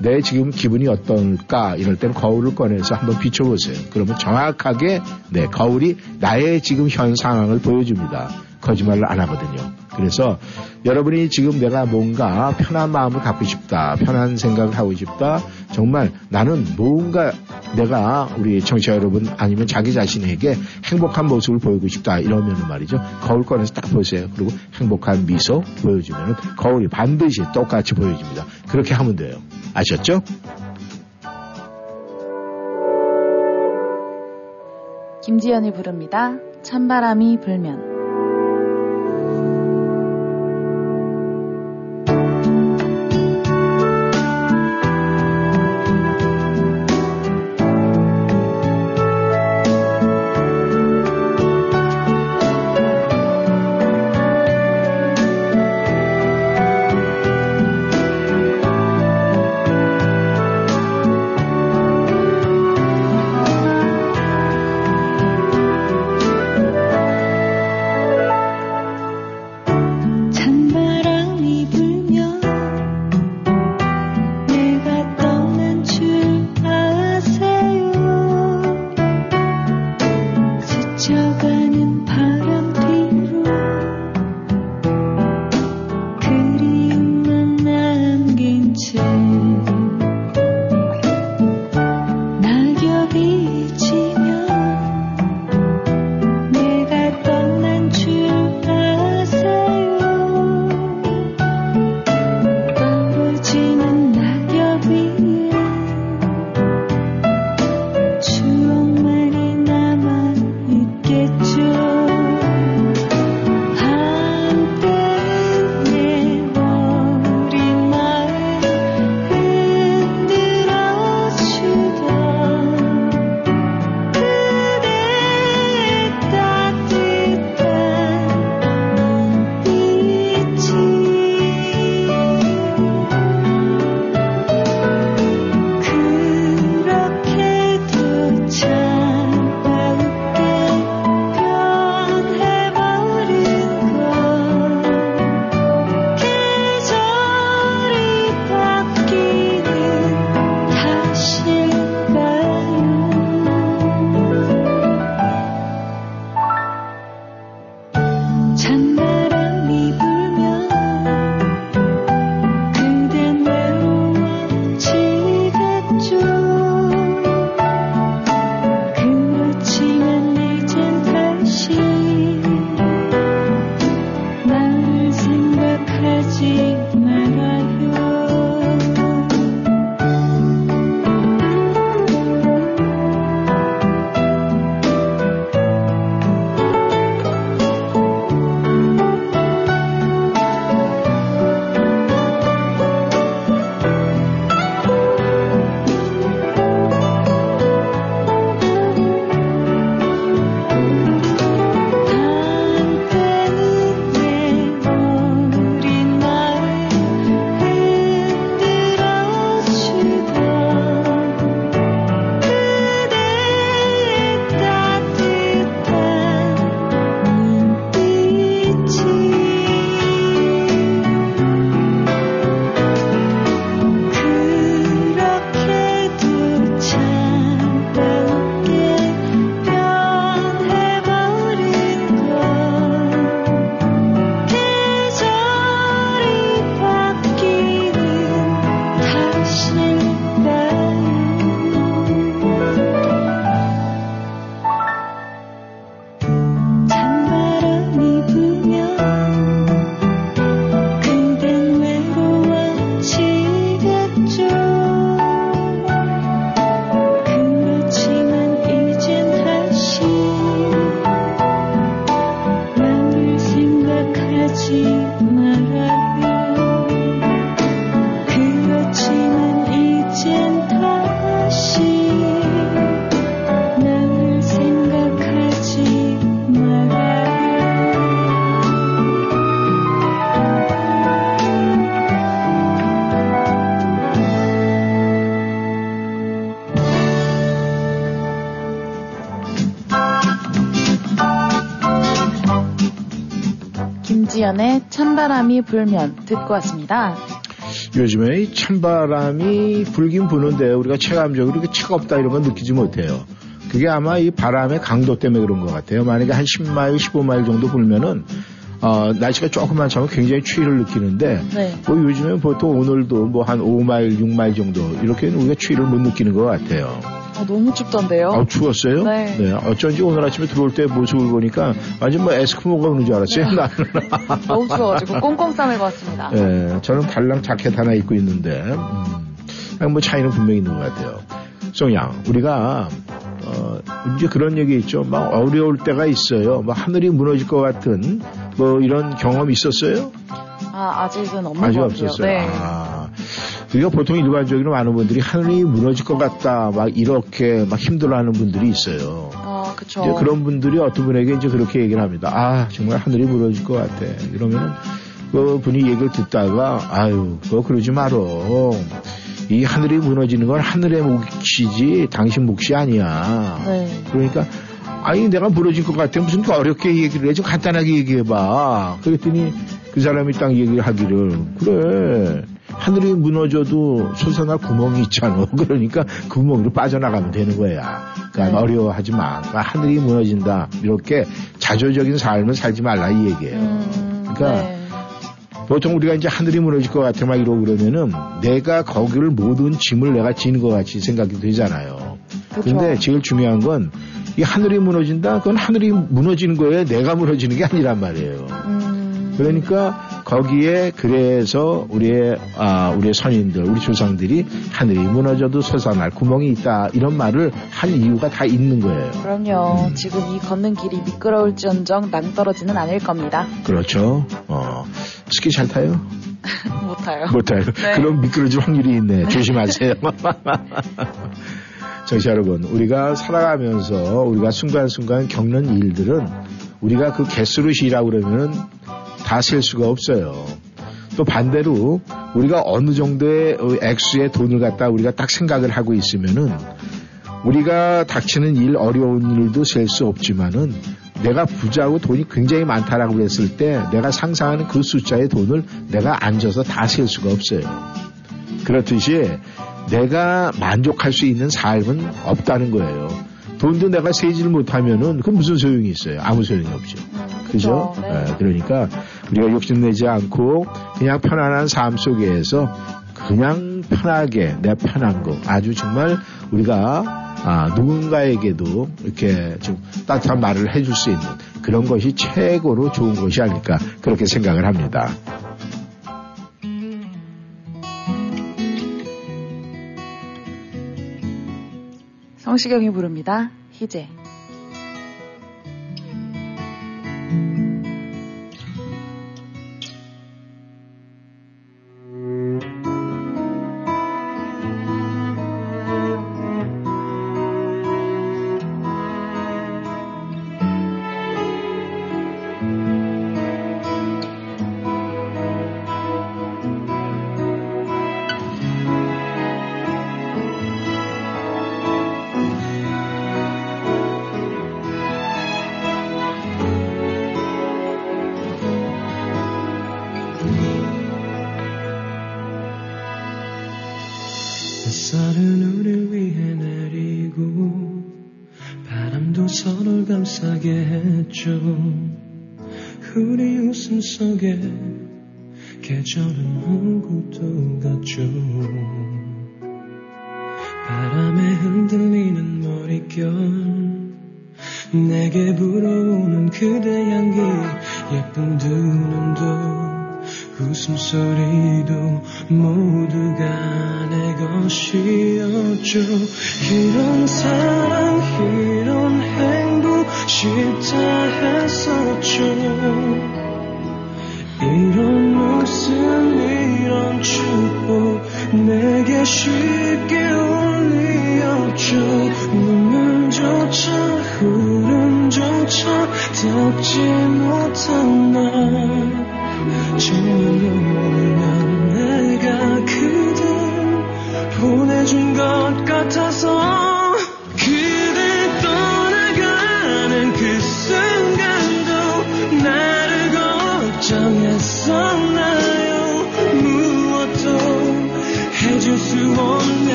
내 지금 기분이 어떨까 이럴 때는 거울을 꺼내서 한번 비춰보세요. 그러면 정확하게 네 거울이 나의 지금 현 상황을 보여줍니다. 거짓말을 안 하거든요. 그래서 여러분이 지금 내가 뭔가 편한 마음을 갖고 싶다, 편한 생각을 하고 싶다, 정말 나는 뭔가 내가 우리 청취자 여러분 아니면 자기 자신에게 행복한 모습을 보이고 싶다 이러면은 말이죠. 거울 꺼내서 딱 보세요. 그리고 행복한 미소 보여주면은 거울이 반드시 똑같이 보여줍니다. 그렇게 하면 돼요. 아셨죠? 김지연이 부릅니다. 찬바람이 불면. 찬바람이 불면 듣고 왔습니다. 요즘에 이 찬바람이 불긴 부는데 우리가 체감적으로 이렇게 차갑다 이런 건 느끼지 못해요. 그게 아마 이 바람의 강도 때문에 그런 것 같아요. 만약에 한 10마일, 15마일 정도 불면은 어, 날씨가 조금만 차면 굉장히 추위를 느끼는데 네. 뭐 요즘에 보통 오늘도 뭐 한 5마일, 6마일 정도 이렇게는 우리가 추위를 못 느끼는 것 같아요. 아, 너무 춥던데요. 아, 추웠어요? 네. 어쩐지 오늘 아침에 들어올 때 모습을 보니까 완전 뭐 에스크모가 오는 줄 알았어요. 나는. 너무 추워가지고 꽁꽁 싸매고 왔습니다. 예, 저는 발랑 자켓 하나 입고 있는데, 음, 뭐 차이는 분명히 있는 것 같아요. 송양, 우리가, 어, 이제 그런 얘기 있죠. 막 어려울 때가 있어요. 막 하늘이 무너질 것 같은, 뭐 이런 경험 있었어요? 아, 아직은 없는 아직 것 같아요. 없었어요. 네. 아, 우리가 보통 일반적으로 많은 분들이 하늘이 무너질 것 같다, 막 이렇게 막 힘들어하는 분들이 있어요. 아. 이제 그런 분들이 어떤 분에게 이제 그렇게 얘기를 합니다. 아, 정말 하늘이 무너질 것 같아. 이러면은 그 분이 얘기를 듣다가 아유, 그거 그러지 말어. 이 하늘이 무너지는 건 하늘의 몫이지 당신 몫이 아니야. 네. 그러니까 아니 내가 무너질 것 같아 무슨 어렵게 얘기를 해 좀 간단하게 얘기해봐 그랬더니 그 사람이 딱 얘기를 하기를 그래 하늘이 무너져도 솟아날 구멍이 있잖아 그러니까 그 구멍으로 빠져나가면 되는 거야 그러니까 네. 어려워하지 마 그러니까 하늘이 무너진다 이렇게 자조적인 삶을 살지 말라 이 얘기예요 음, 그러니까 네. 보통 우리가 이제 하늘이 무너질 것 같아 막 이러고 그러면은 내가 거기를 모든 짐을 내가 지는 것 같이 생각이 되잖아요 그쵸. 근데 제일 중요한 건 이 하늘이 무너진다? 그건 하늘이 무너지는 거예요. 내가 무너지는 게 아니란 말이에요. 음, 그러니까 거기에 그래서 우리의 아 우리의 선인들, 우리 조상들이 하늘이 무너져도 솟아날 구멍이 있다 이런 말을 한 이유가 다 있는 거예요. 그럼요. 음. 지금 이 걷는 길이 미끄러울지언정 낭떠러지는 않을 겁니다. 그렇죠. 어 스키 잘 타요? 못 타요. 못 타요. 네. 그럼 미끄러질 확률이 있네. 조심하세요. 정치 여러분, 우리가 살아가면서 우리가 순간순간 겪는 일들은 우리가 그 개수로 시라고 그러면은 다 셀 수가 없어요. 또 반대로 우리가 어느 정도의 어, 액수의 돈을 갖다 우리가 딱 생각을 하고 있으면은 우리가 닥치는 일, 어려운 일도 셀 수 없지만은 내가 부자고 돈이 굉장히 많다라고 그랬을 때 내가 상상하는 그 숫자의 돈을 내가 앉아서 다 셀 수가 없어요. 그렇듯이 내가 만족할 수 있는 삶은 없다는 거예요. 돈도 내가 세지를 못하면은 그 무슨 소용이 있어요? 아무 소용이 없죠. 그죠? 그쵸, 네. 예, 그러니까 우리가 욕심내지 않고 그냥 편안한 삶 속에서 그냥 편하게 내 편한 거 아주 정말 우리가 아, 누군가에게도 이렇게 좀 따뜻한 말을 해줄 수 있는 그런 것이 최고로 좋은 것이 아닐까 그렇게 생각을 합니다. 성시경이 부릅니다. 희재. 속에 계절은 오고도 갔죠. 바람에 흔들리는 머릿결 내게 불어오는 그대 향기 예쁜 두 눈도 웃음소리도 모두가 내 것이었죠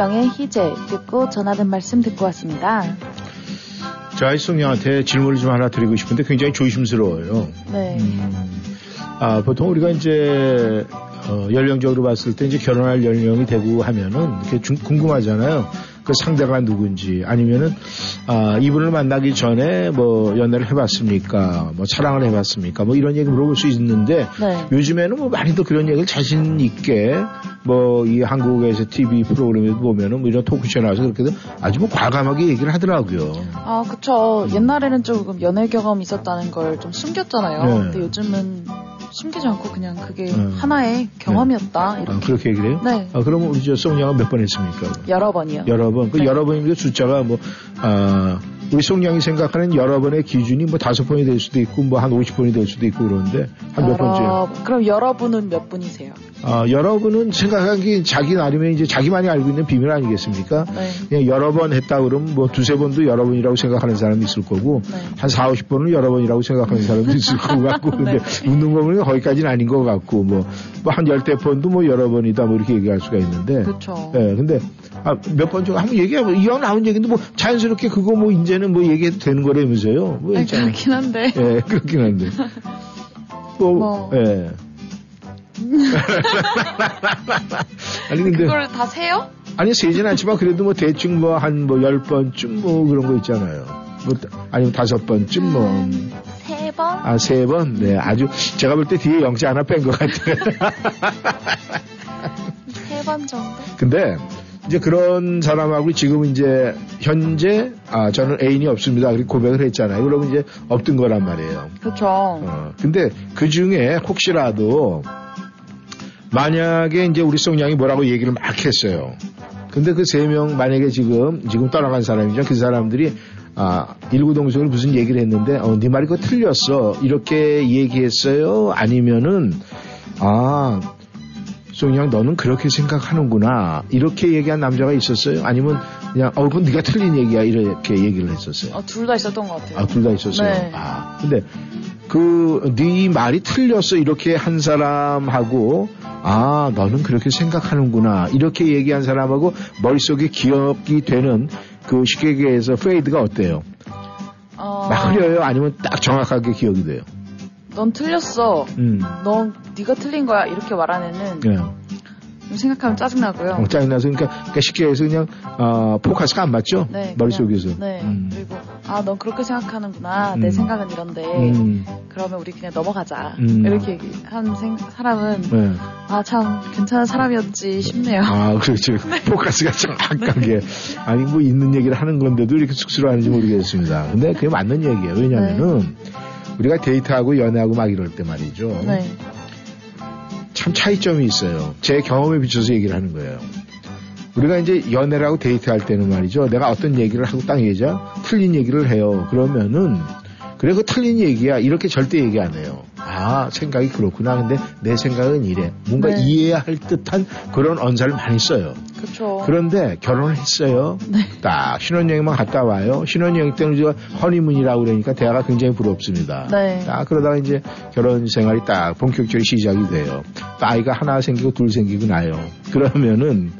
성시경의 희재 듣고 전하는 말씀 듣고 왔습니다. 자, 이송양한테 질문을 좀 하나 드리고 싶은데 굉장히 조심스러워요. 네. 음, 아, 보통 우리가 이제 어, 연령적으로 봤을 때 이제 결혼할 연령이 되고 하면은 이렇게 중- 궁금하잖아요. 그 상대가 누군지 아니면은 아, 이분을 만나기 전에 뭐 연애를 해봤습니까? 뭐 사랑을 해봤습니까? 뭐 이런 얘기 물어볼 수 있는데 네. 요즘에는 뭐 많이들 그런 얘기를 자신 있게 뭐 이 한국에서 TV 프로그램에서 보면은 뭐 이런 토크쇼 나와서 그렇게 아주 뭐 과감하게 얘기를 하더라고요. 아, 그쵸. 옛날에는 조금 연애 경험이 있었다는 걸 좀 숨겼잖아요. 네. 근데 요즘은 숨기지 않고 그냥 그게 네. 하나의 경험이었다. 아, 이렇게. 그렇게 얘기를 해요? 네. 아, 그러면 우리 저 송양은 몇 번 했습니까? 여러 번이요. 여러 번. 그 네. 여러 번이면 숫자가 뭐, 아, 우리 송양이 생각하는 여러 번의 기준이 뭐 다섯 번이 될 수도 있고 뭐한 50번이 될 수도 있고 그러는데 한 몇 번째요? 그럼 여러분은 몇 분이세요? 아, 여러분은 생각하기 자기 나름의 이제 자기만이 알고 있는 비밀 아니겠습니까? 네. 그냥 여러 번 했다 그러면 뭐 두세 번도 여러 번이라고 생각하는 사람이 있을 거고 네. 한 4, 50번은 여러 번이라고 생각하는 사람도 있을 것 같고 근데 네. 웃는 거 보면 거기까지는 아닌 것 같고 뭐 한 열대 번도 뭐 여러 번이다 뭐 이렇게 얘기할 수가 있는데 그렇죠. 예, 근데 아, 몇 번 좀 한번 얘기해봐. 이왕 나온 얘기인데 뭐 자연스럽게 그거 뭐 이제는 뭐 얘기해도 되는 거라면서요. 뭐 아니. 그렇긴 한데. 예, 그렇긴 한데. 또, 뭐. 예. 아니 근데 그걸 다 세요? 아니 세진 않지만 그래도 뭐 대충 뭐 한 뭐 열 번쯤 뭐 그런 거 있잖아요. 뭐 아니면 다섯 번쯤 뭐. 한세 번? 아, 세 번? 네, 아주, 제가 볼 때 뒤에 영자 하나 뺀 것 같아요. 세 번 정도? 근데, 이제 그런 사람하고 지금 이제, 현재, 아, 저는 애인이 없습니다. 그렇게 고백을 했잖아요. 그러면 이제 없던 거란 말이에요. 그렇죠. 어, 근데 그 중에 혹시라도, 만약에 이제 우리 송양이 뭐라고 얘기를 막 했어요. 근데 그 세 명 만약에 지금 지금 떠나간 사람이죠. 그 사람들이 아 일구동성으로 무슨 얘기를 했는데 어, 네 말이 그거 틀렸어 이렇게 얘기했어요. 아니면은 아 송양 너는 그렇게 생각하는구나 이렇게 얘기한 남자가 있었어요. 아니면 그냥 어 그건 네가 틀린 얘기야 이렇게 얘기를 했었어요. 어, 둘다 있었던 것 같아요. 아, 둘 다 있었어요. 네. 아, 근데 그네 말이 틀렸어 이렇게 한 사람하고 아 너는 그렇게 생각하는구나 이렇게 얘기한 사람하고 머릿속에 기억이 되는 그 시계계에서 페이드가 어때요? 어, 막 흐려요? 아니면 딱 정확하게 기억이 돼요? 넌 틀렸어. 음. 넌 네가 틀린 거야. 이렇게 말하면은 예. 좀 생각하면 짜증나고요. 어, 짜증나서 그러니까, 그러니까 쉽게 해서 그냥 어, 포커스가 안 맞죠? 네, 머릿속에서. 네. 음. 그리고 아, 넌 그렇게 생각하는구나. 음. 내 생각은 이런데. 음. 그러면 우리 그냥 넘어가자. 음. 이렇게 한 생, 사람은 네. 아, 참 괜찮은 사람이었지 싶네요. 아, 그렇죠. 포커스가 정확하게. 아니, 뭐 있는 얘기를 하는 건데도 이렇게 쑥스러워하는지 모르겠습니다. 근데 그게 맞는 얘기예요. 왜냐면은, 우리가 데이트하고 연애하고 막 이럴 때 말이죠. 네. 참 차이점이 있어요. 제 경험에 비춰서 얘기를 하는 거예요. 우리가 이제 연애를 하고 데이트할 때는 말이죠. 내가 어떤 얘기를 하고 딱 얘기자 틀린 얘기를 해요. 그러면은 그래 그 틀린 얘기야 이렇게 절대 얘기 안 해요. 아 생각이 그렇구나. 근데 내 생각은 이래. 뭔가 네. 이해해야 할 듯한 그런 언사를 많이 써요. 그렇죠. 그런데 결혼을 했어요. 네. 딱 신혼여행만 갔다 와요. 신혼여행 때는 우리가 허니문이라고 그러니까 대화가 굉장히 부럽습니다. 네. 딱 그러다가 이제 결혼 생활이 딱 본격적으로 시작이 돼요. 또 아이가 하나 생기고 둘 생기고 나요. 그러면은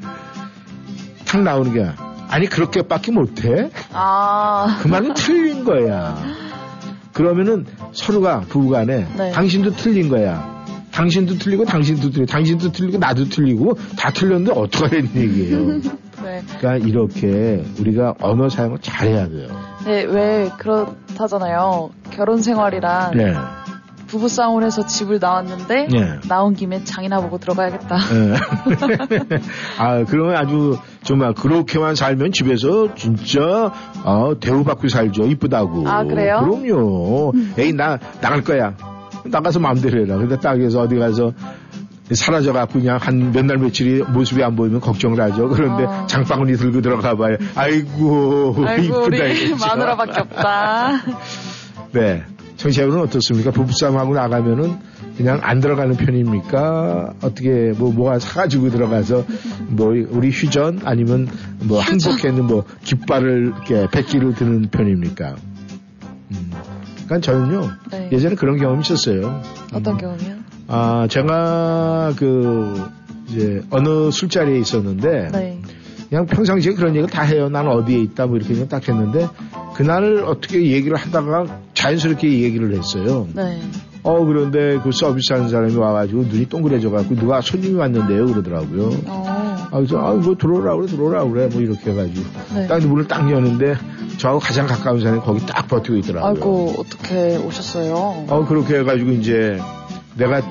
탁 나오는 게 아니 그렇게밖에 못해? 아, 그 말은 틀린 거야. 그러면은 서로가 부부간에 네. 당신도 틀린 거야. 당신도 틀리고 당신도 틀리고 당신도 틀리고 나도 틀리고 다 틀렸는데 어떡하라는 얘기예요. 네. 그러니까 이렇게 우리가 언어 사용을 잘해야 돼요. 네, 왜 그렇다잖아요. 결혼 생활이란 네. 부부 싸움을 해서 집을 나왔는데 네. 나온 김에 장이나 보고 들어가야겠다. 예. 아, 그러면 아주 정말 그렇게만 살면 집에서 진짜 어, 대우받고 살죠. 이쁘다고. 아, 그래요? 그럼요. 에이 나 나갈 거야. 나가서 마음대로 해라. 근데 딱 해서 어디 가서 사라져갖고 그냥 한 몇 날 며칠이 모습이 안 보이면 걱정을 하죠. 그런데 어. 장바구니 들고 들어가 봐요. 아이고, 아이고 이쁘다. 마누라밖에 없다. 네. 청취자분은 어떻습니까? 부부싸움하고 나가면은 그냥 안 들어가는 편입니까? 어떻게 뭐 뭐가 사가지고 들어가서 뭐 우리 휴전 아니면 뭐 항복해는 뭐 깃발을 이렇게 백기를 드는 편입니까? 음. 그러니까 저는요 네. 예전에 그런 경험이 있었어요. 어떤 음. 경우요? 아 제가 그 이제 어느 술자리에 있었는데 네. 그냥 평상시에 그런 얘기를 다 해요. 난 어디에 있다 뭐 이렇게 그냥 딱 했는데 그날을 어떻게 얘기를 하다가 자연스럽게 얘기를 했어요. 네. 어 그런데 그 서비스 하는 사람이 와가지고 눈이 동그래져 갖고 누가 손님이 왔는데요 그러더라고요. 어. 아 그래서 아뭐 들어오라 그래 들어오라 그래 뭐 이렇게 해가지고 네. 딱 문을 딱 여는데 저하고 가장 가까운 사람이 거기 딱 버티고 있더라고요. 아이고 어떻게 오셨어요? 어 그렇게 해가지고 이제 내가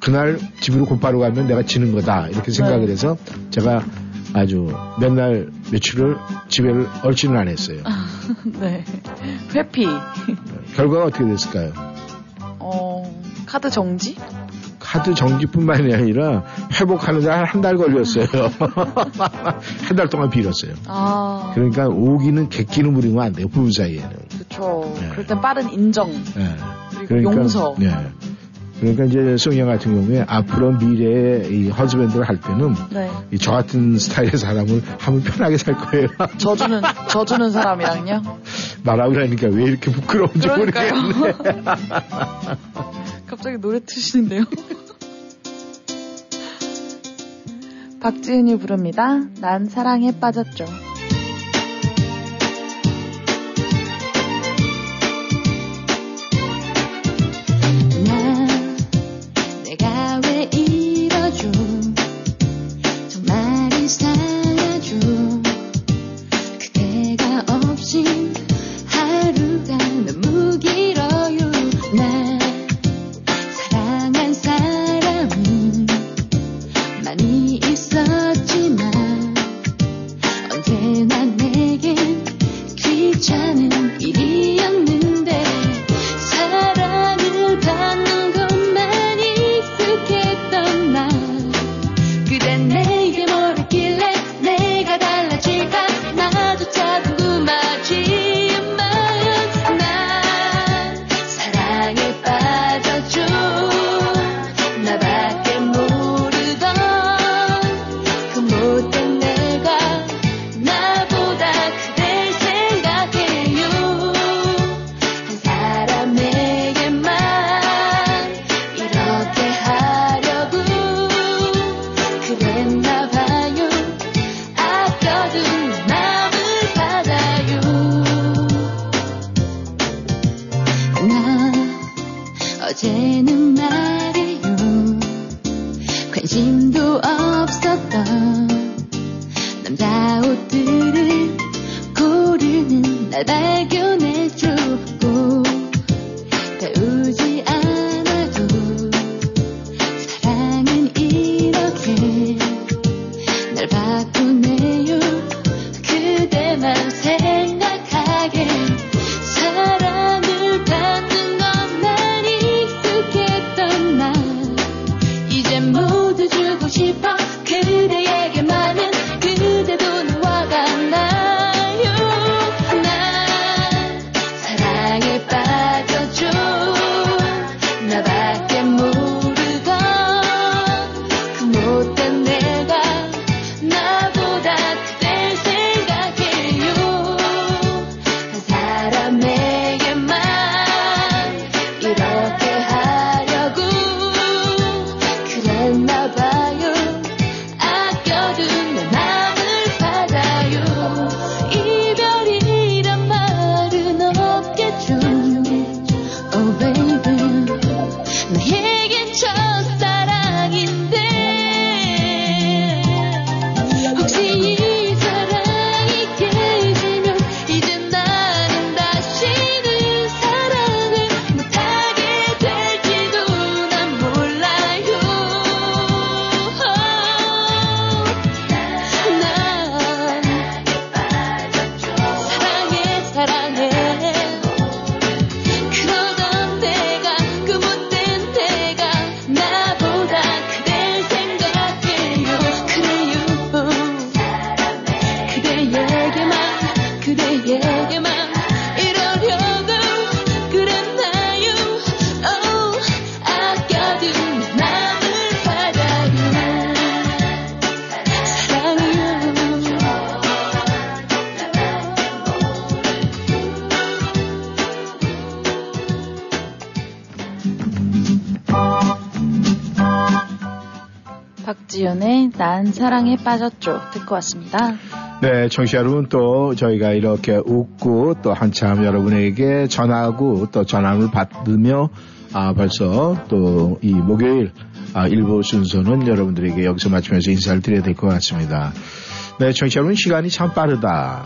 그날 집으로 곧바로 가면 내가 지는 거다 이렇게 생각을 네. 해서 제가 아주 맨날 며칠을 집에를 얼지는 안 했어요. 네. 회피. 결과가 어떻게 됐을까요? 어 카드 정지? 카드 정지뿐만이 아니라 회복하는데 한 달 걸렸어요. 한 달 동안 빌었어요. 아. 그러니까 오기는 객기는 부리면 안 돼요. 부부 사이에는. 그쵸. 네. 그럴 땐 빠른 인정. 예. 그리고 용서. 예. 그러니까 이제 송영 같은 경우에 앞으로 미래의 이 허즈밴드를 할 때는 네. 이저 같은 스타일의 사람을 하면 편하게 살 거예요. 져주는 져주는 사람이랑요. 말하고 그러니까 왜 이렇게 부끄러운지 그러니까요. 모르겠네. 갑자기 노래 트시는데요. 박지은이 부릅니다. 난 사랑에 빠졌죠. 난 사랑에 빠졌죠 듣고 왔습니다. 네, 청취자 여러분 또 저희가 이렇게 웃고 또 한참 여러분에게 전하고 또 전함을 받으며 아 벌써 또 이 목요일 아, 일부 순서는 여러분들에게 여기서 마치면서 인사를 드려야 될 것 같습니다. 네, 청취자 여러분 시간이 참 빠르다.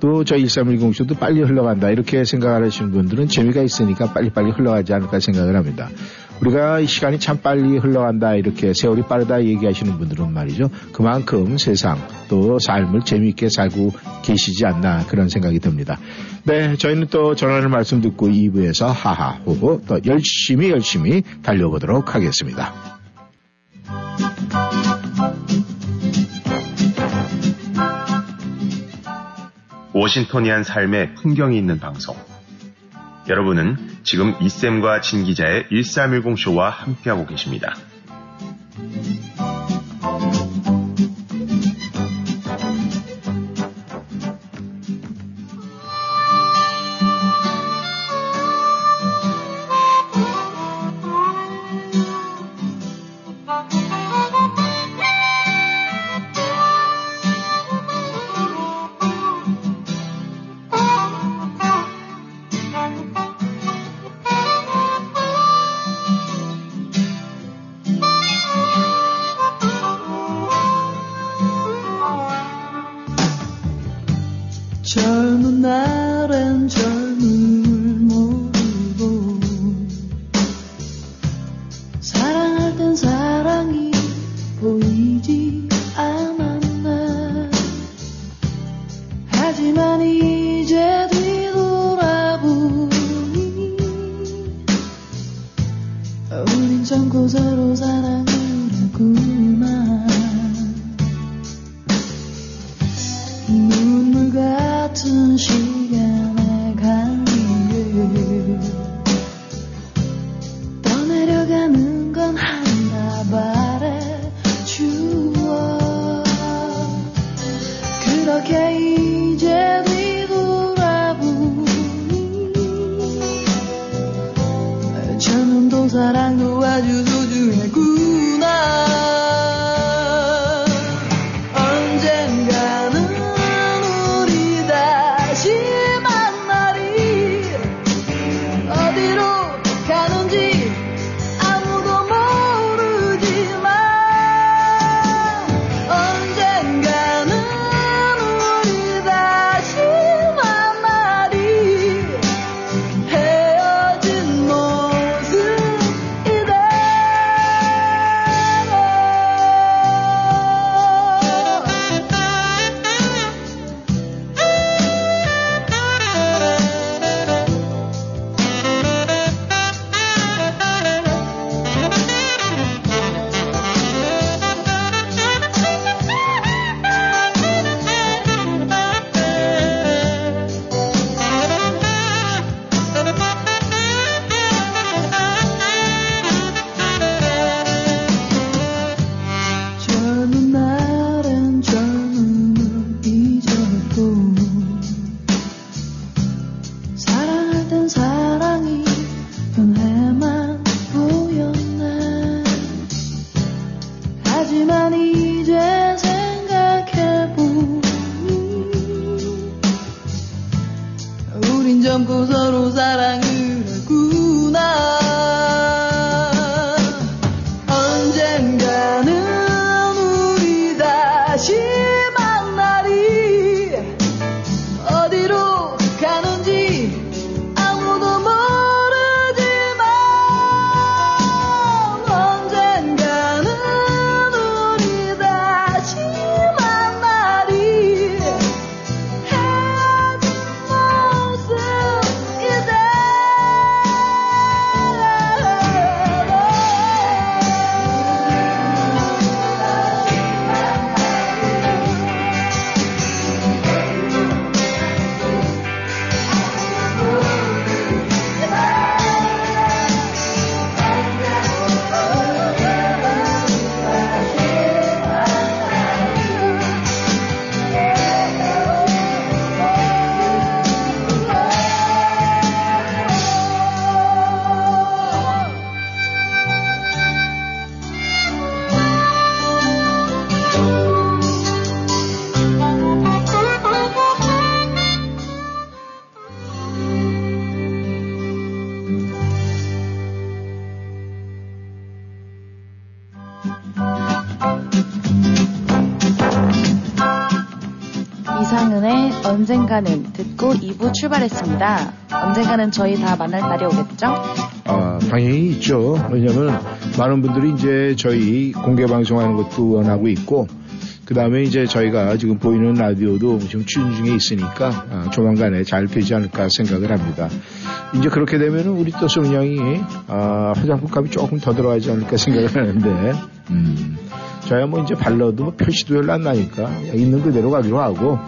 또 저 1310 쇼도 빨리 흘러간다. 이렇게 생각을 하시는 분들은 재미가 있으니까 빨리빨리 흘러가지 않을까 생각을 합니다. 우리가 이 시간이 참 빨리 흘러간다. 이렇게 세월이 빠르다 얘기하시는 분들은 말이죠. 그만큼 세상 또 삶을 재미있게 살고 계시지 않나 그런 생각이 듭니다. 네, 저희는 또 전하는 말씀 듣고 2부에서 하하 호호 또 열심히 열심히 달려보도록 하겠습니다. 워싱턴이한 삶의 풍경이 있는 방송. 여러분은 지금 이쌤과 진 기자의 1310쇼와 함께하고 계십니다. 박원은의 언젠가는 듣고 2부 출발했습니다. 언젠가는 저희 다 만날 날이 오겠죠? 아, 당연히 있죠. 왜냐면 많은 분들이 이제 저희 공개 방송하는 것도 원하고 있고, 그 다음에 이제 저희가 지금 보이는 라디오도 지금 추진 중에 있으니까 아, 조만간에 잘 되지 않을까 생각을 합니다. 이제 그렇게 되면은 우리 또 송영이 아, 화장품 값이 조금 더 들어가지 않을까 생각을 하는데, 음, 저야 뭐 이제 발라도 뭐 표시도 별로 안 나니까 있는 그대로 가기로 하고,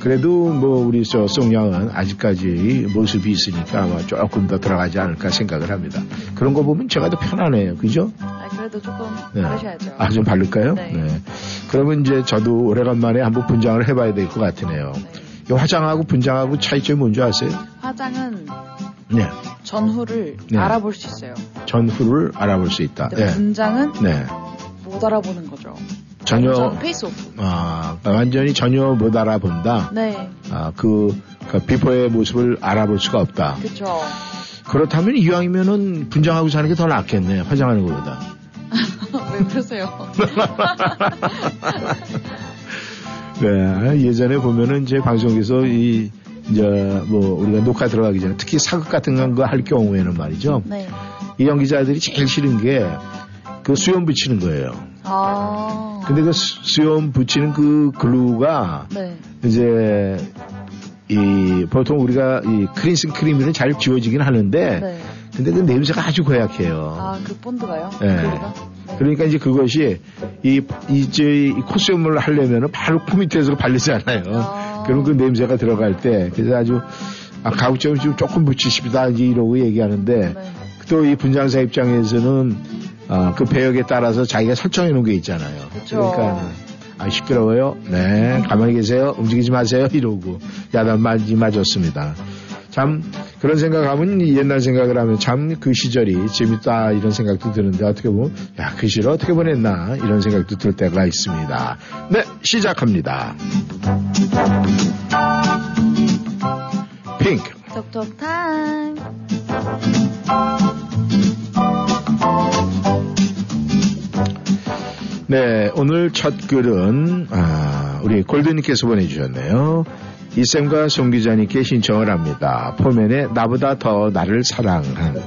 그래도 뭐 우리 저 송양은 아직까지 모습이 있으니까 아마 조금 더 들어가지 않을까 생각을 합니다. 그런 거 보면 제가 더 편하네요. 그죠? 아, 그래도 조금 네. 바르셔야죠. 아, 좀 바를까요? 네. 그러면 이제 저도 오래간만에 한번 분장을 해봐야 될 것 같으네요. 네. 이 화장하고 분장하고 차이점이 뭔지 아세요? 화장은 네. 전후를 네. 알아볼 수 있어요. 전후를 알아볼 수 있다. 네. 분장은 네. 못 알아보는 거죠. 전혀, 완전 face off. 아, 완전히 전혀 못 알아본다. 네, 아, 그, 그 비포의 모습을 알아볼 수가 없다. 그쵸. 그렇다면 이왕이면은 분장하고 사는 게 더 낫겠네. 화장하는 것보다. 왜 그러세요? 네, 예전에 보면은 이제 방송에서 이, 이제 뭐 우리가 녹화 들어가기 전에 특히 사극 같은 거 할 경우에는 말이죠. 네. 이 연기자들이 제일 싫은 게 그 수염 붙이는 거예요. 아. 근데 그 수- 수염 붙이는 그 글루가 네. 이제 이 보통 우리가 이 크린슨 크림이는 잘 지워지긴 하는데 네. 근데 그 냄새가 아주 고약해요. 아, 그 본드가요? 네. 네. 그러니까 이제 그것이 이 이제 이 콧수염을 하려면은 바로 코 밑에서 바르잖아요. 아. 그럼 그 냄새가 들어갈 때 그래서 아주 아, 가급적 좀 조금 붙이십니다 이제 이러고 얘기하는데 네. 또이 분장사 입장에서는 아, 그 배역에 따라서 자기가 설정해 놓은 게 있잖아요. 그쵸. 그러니까 아 시끄러워요. 네 가만히 계세요. 움직이지 마세요. 이러고 야단 많이 맞았습니다. 참 그런 생각하면 옛날 생각을 하면 참 그 시절이 재밌다 이런 생각도 드는데 어떻게 보면 야 그 시절 어떻게 보냈나 이런 생각도 들 때가 있습니다. 네 시작합니다. 핑크 톡톡탕. 네, 오늘 첫 글은 아, 우리 골드님께서 보내주셨네요. 이쌤과 송 기자님께 신청을 합니다. 포맨에 나보다 더 나를 사랑한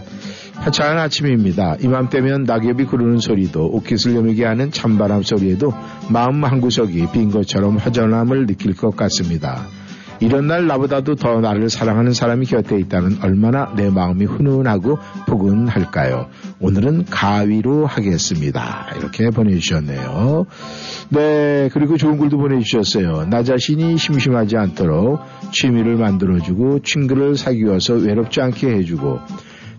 화창한 아침입니다. 이맘때면 낙엽이 구르는 소리도 옷깃을 여미게 하는 찬바람 소리에도 마음 한구석이 빈 것처럼 허전함을 느낄 것 같습니다. 이런 날 나보다도 더 나를 사랑하는 사람이 곁에 있다면 얼마나 내 마음이 훈훈하고 포근할까요? 오늘은 가위로 하겠습니다. 이렇게 보내주셨네요. 네, 그리고 좋은 글도 보내주셨어요. 나 자신이 심심하지 않도록 취미를 만들어주고 친구를 사귀어서 외롭지 않게 해주고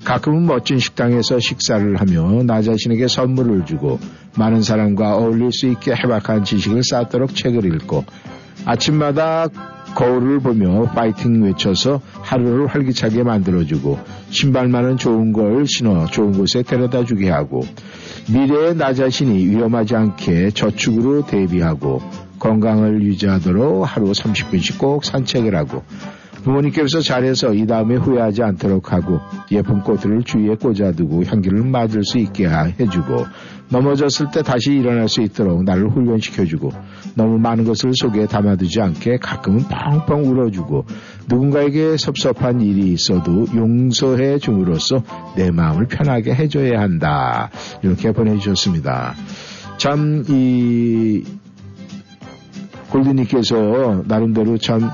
가끔은 멋진 식당에서 식사를 하며 나 자신에게 선물을 주고 많은 사람과 어울릴 수 있게 해박한 지식을 쌓도록 책을 읽고 아침마다 거울을 보며 파이팅 외쳐서 하루를 활기차게 만들어주고 신발만은 좋은 걸 신어 좋은 곳에 데려다 주게 하고 미래의 나 자신이 위험하지 않게 저축으로 대비하고 건강을 유지하도록 하루 30분씩 꼭 산책을 하고 부모님께서 잘해서 이 다음에 후회하지 않도록 하고 예쁜 꽃들을 주위에 꽂아두고 향기를 맡을 수 있게 해주고 넘어졌을 때 다시 일어날 수 있도록 나를 훈련시켜주고 너무 많은 것을 속에 담아두지 않게 가끔은 펑펑 울어주고 누군가에게 섭섭한 일이 있어도 용서해 줌으로써 내 마음을 편하게 해줘야 한다 이렇게 보내주셨습니다. 참 이 골드님께서 나름대로 참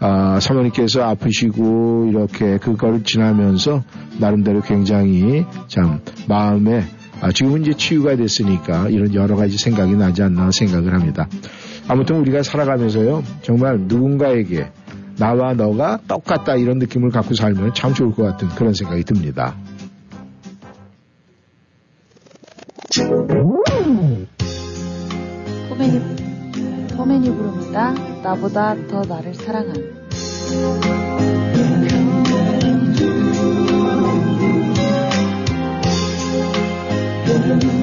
아, 사모님께서 아프시고 이렇게 그걸 지나면서 나름대로 굉장히 참 마음에 아, 지금은 이제 치유가 됐으니까 이런 여러 가지 생각이 나지 않나 생각을 합니다. 아무튼 우리가 살아가면서요 정말 누군가에게 나와 너가 똑같다 이런 느낌을 갖고 살면 참 좋을 것 같은 그런 생각이 듭니다. 포맨이, 포맨이 부릅니다. 나보다 더 나를 사랑한. 외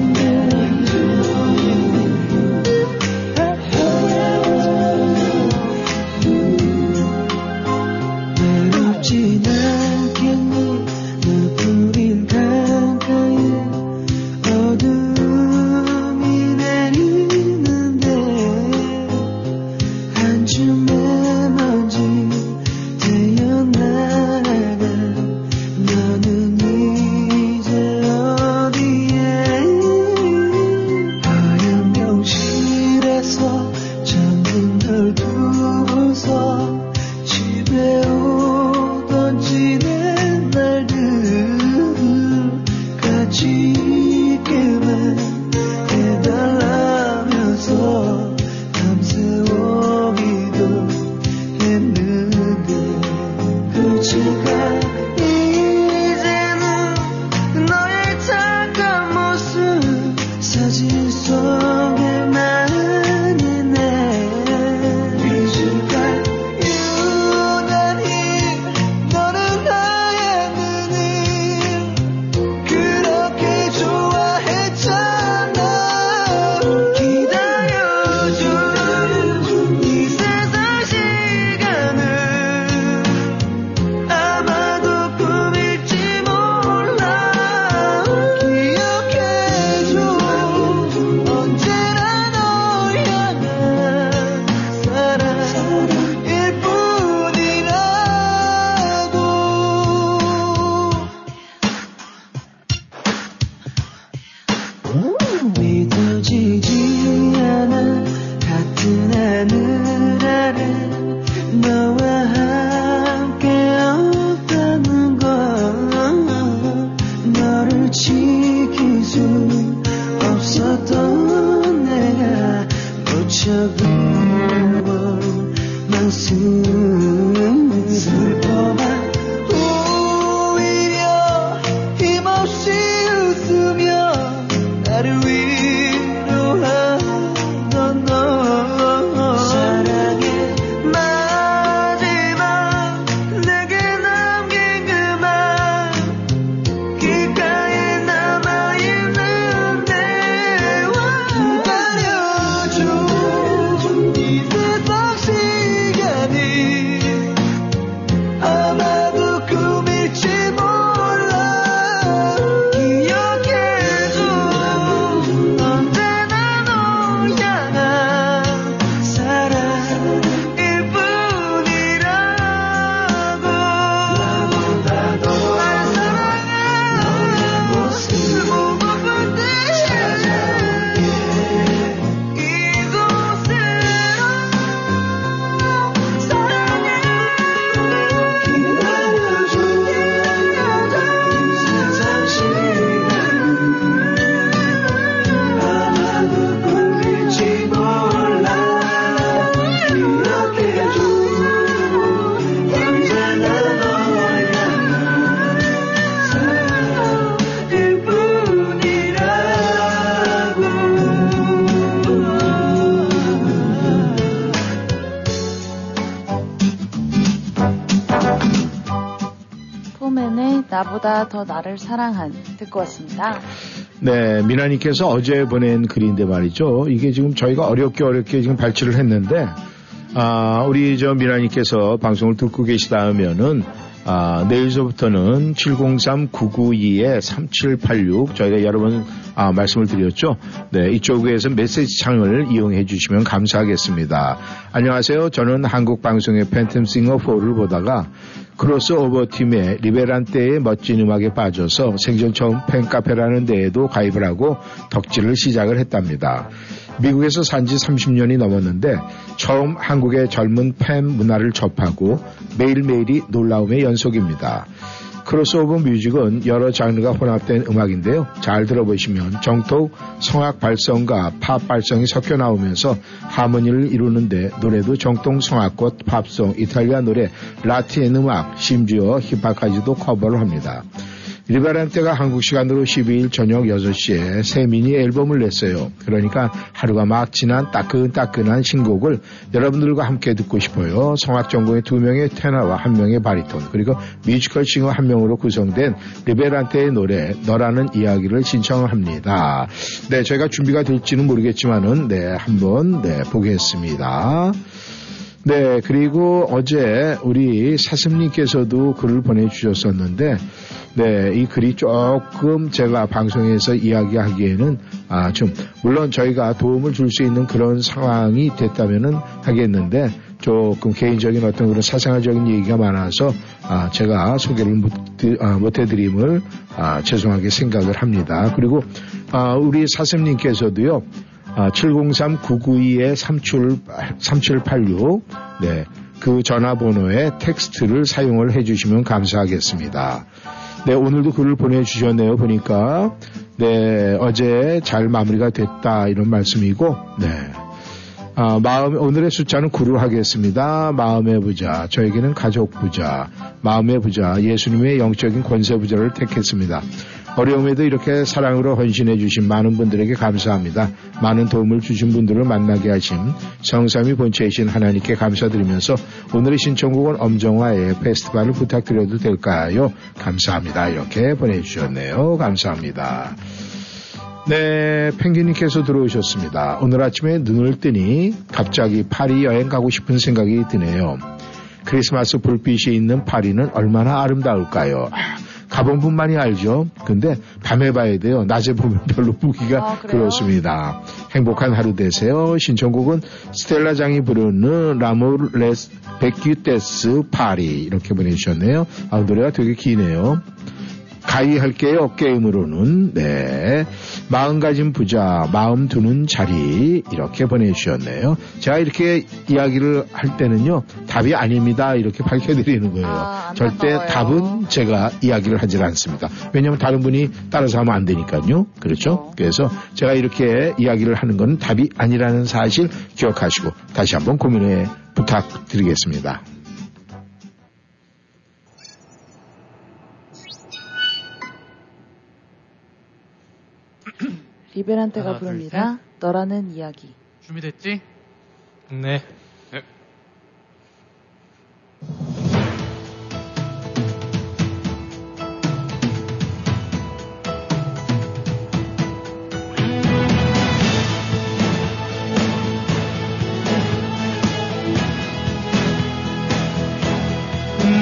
나보다 더 나를 사랑한 듣고 왔습니다. 네, 미나님께서 어제 보낸 글인데 말이죠. 이게 지금 저희가 어렵게 어렵게 지금 발치를 했는데, 아, 우리 저 미나님께서 방송을 듣고 계시다면은, 아, 내일서부터는 703-992-3786 저희가 여러 번 아, 말씀을 드렸죠. 네, 이쪽에서 메시지 창을 이용해 주시면 감사하겠습니다. 안녕하세요. 저는 한국 방송의 팬텀 싱어 4를 보다가 크로스오버 팀의 리베란테의 멋진 음악에 빠져서 생전 처음 팬카페라는 데에도 가입을 하고 덕질을 시작을 했답니다. 미국에서 산 지 30년이 넘었는데 처음 한국의 젊은 팬 문화를 접하고 매일매일이 놀라움의 연속입니다. 크로스오버 뮤직은 여러 장르가 혼합된 음악인데요. 잘 들어보시면 정통 성악 발성과 팝 발성이 섞여 나오면서 하모니를 이루는데 노래도 정통 성악과 팝송, 이탈리아 노래, 라틴 음악, 심지어 힙합까지도 커버를 합니다. 리베란테가 한국 시간으로 12일 저녁 6시에 새 미니 앨범을 냈어요. 그러니까 하루가 막 지난 따끈따끈한 신곡을 여러분들과 함께 듣고 싶어요. 성악 전공의 두 명의 테너와 한 명의 바리톤 그리고 뮤지컬 싱어 한 명으로 구성된 리베란테의 노래 너라는 이야기를 신청합니다. 네, 저희가 준비가 될지는 모르겠지만은 네, 한번 네, 보겠습니다. 네, 그리고 어제 우리 사슴님께서도 글을 보내주셨었는데, 네, 이 글이 조금 제가 방송에서 이야기하기에는, 아, 좀, 물론 저희가 도움을 줄 수 있는 그런 상황이 됐다면은 하겠는데, 조금 개인적인 어떤 그런 사생활적인 얘기가 많아서, 아, 제가 소개를 못, 아, 못해드림을, 아, 죄송하게 생각을 합니다. 그리고, 아, 우리 사슴님께서도요, 아, 703-992-3786, 네, 그 전화번호에 텍스트를 사용을 해주시면 감사하겠습니다. 네, 오늘도 글을 보내주셨네요. 보니까, 네, 어제 잘 마무리가 됐다, 이런 말씀이고, 네. 아, 마음, 오늘의 숫자는 9로 하겠습니다. 마음의 부자, 저에게는 가족 부자, 마음의 부자, 예수님의 영적인 권세 부자를 택했습니다. 어려움에도 이렇게 사랑으로 헌신해 주신 많은 분들에게 감사합니다. 많은 도움을 주신 분들을 만나게 하신 성삼이 본체이신 하나님께 감사드리면서 오늘의 신청곡은 엄정화의 페스티벌을 부탁드려도 될까요? 감사합니다. 이렇게 보내주셨네요. 감사합니다. 네, 펭귄님께서 들어오셨습니다. 오늘 아침에 눈을 뜨니 갑자기 파리 여행 가고 싶은 생각이 드네요. 크리스마스 불빛이 있는 파리는 얼마나 아름다울까요? 아, 가본 분만이 알죠. 근데 밤에 봐야 돼요. 낮에 보면 별로 보기가 아? 그렇습니다. 행복한 하루 되세요. 신청곡은 스텔라 장이 부르는 L'amour, Les Baguettes, Paris 이렇게 보내주셨네요. 아, 노래가 되게 기네요. 가위할 게요. 게임으로는 네 마음가진 부자 마음 두는 자리 이렇게 보내주셨네요. 제가 이렇게 이야기를 할 때는요 답이 아닙니다 이렇게 밝혀드리는 거예요. 아, 절대. 답은 제가 이야기를 하질 않습니다. 왜냐하면 다른 분이 따라서 하면 안 되니까요. 그렇죠? 그렇죠. 그래서 제가 이렇게 이야기를 하는 건 답이 아니라는 사실 기억하시고 다시 한번 고민해 부탁드리겠습니다. 리베란테가 하나, 둘, 부릅니다. 너라는 이야기. 준비됐지? 네.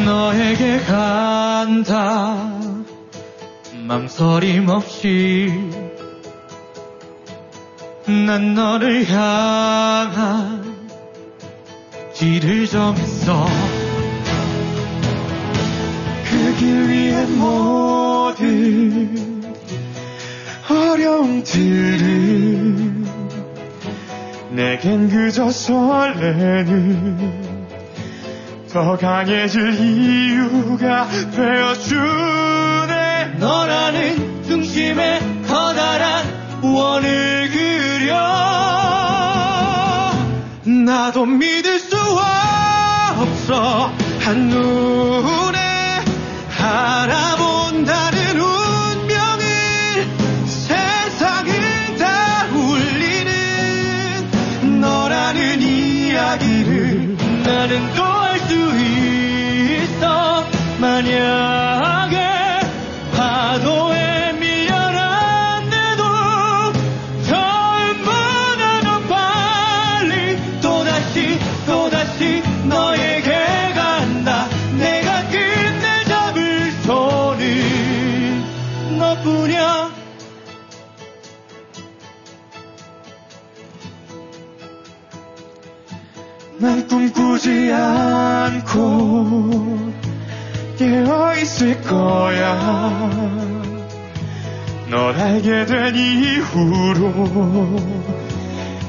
너에게 간다 망설임 없이 난 너를 향한 길을 정했어. 그 길 위에 모든 어려움들은 내겐 그저 설레는 더 강해질 이유가 되어주네. 너라는 중심에 커다란 원을 그려. 나도 믿을 수 없어. 한눈에 알아본다는 운명을 세상을 다 울리는 너라는 이야기를 나는 또 할 수 있어. 만약 난 꿈꾸지 않고 깨어 있을 거야. 널 알게 된 이후로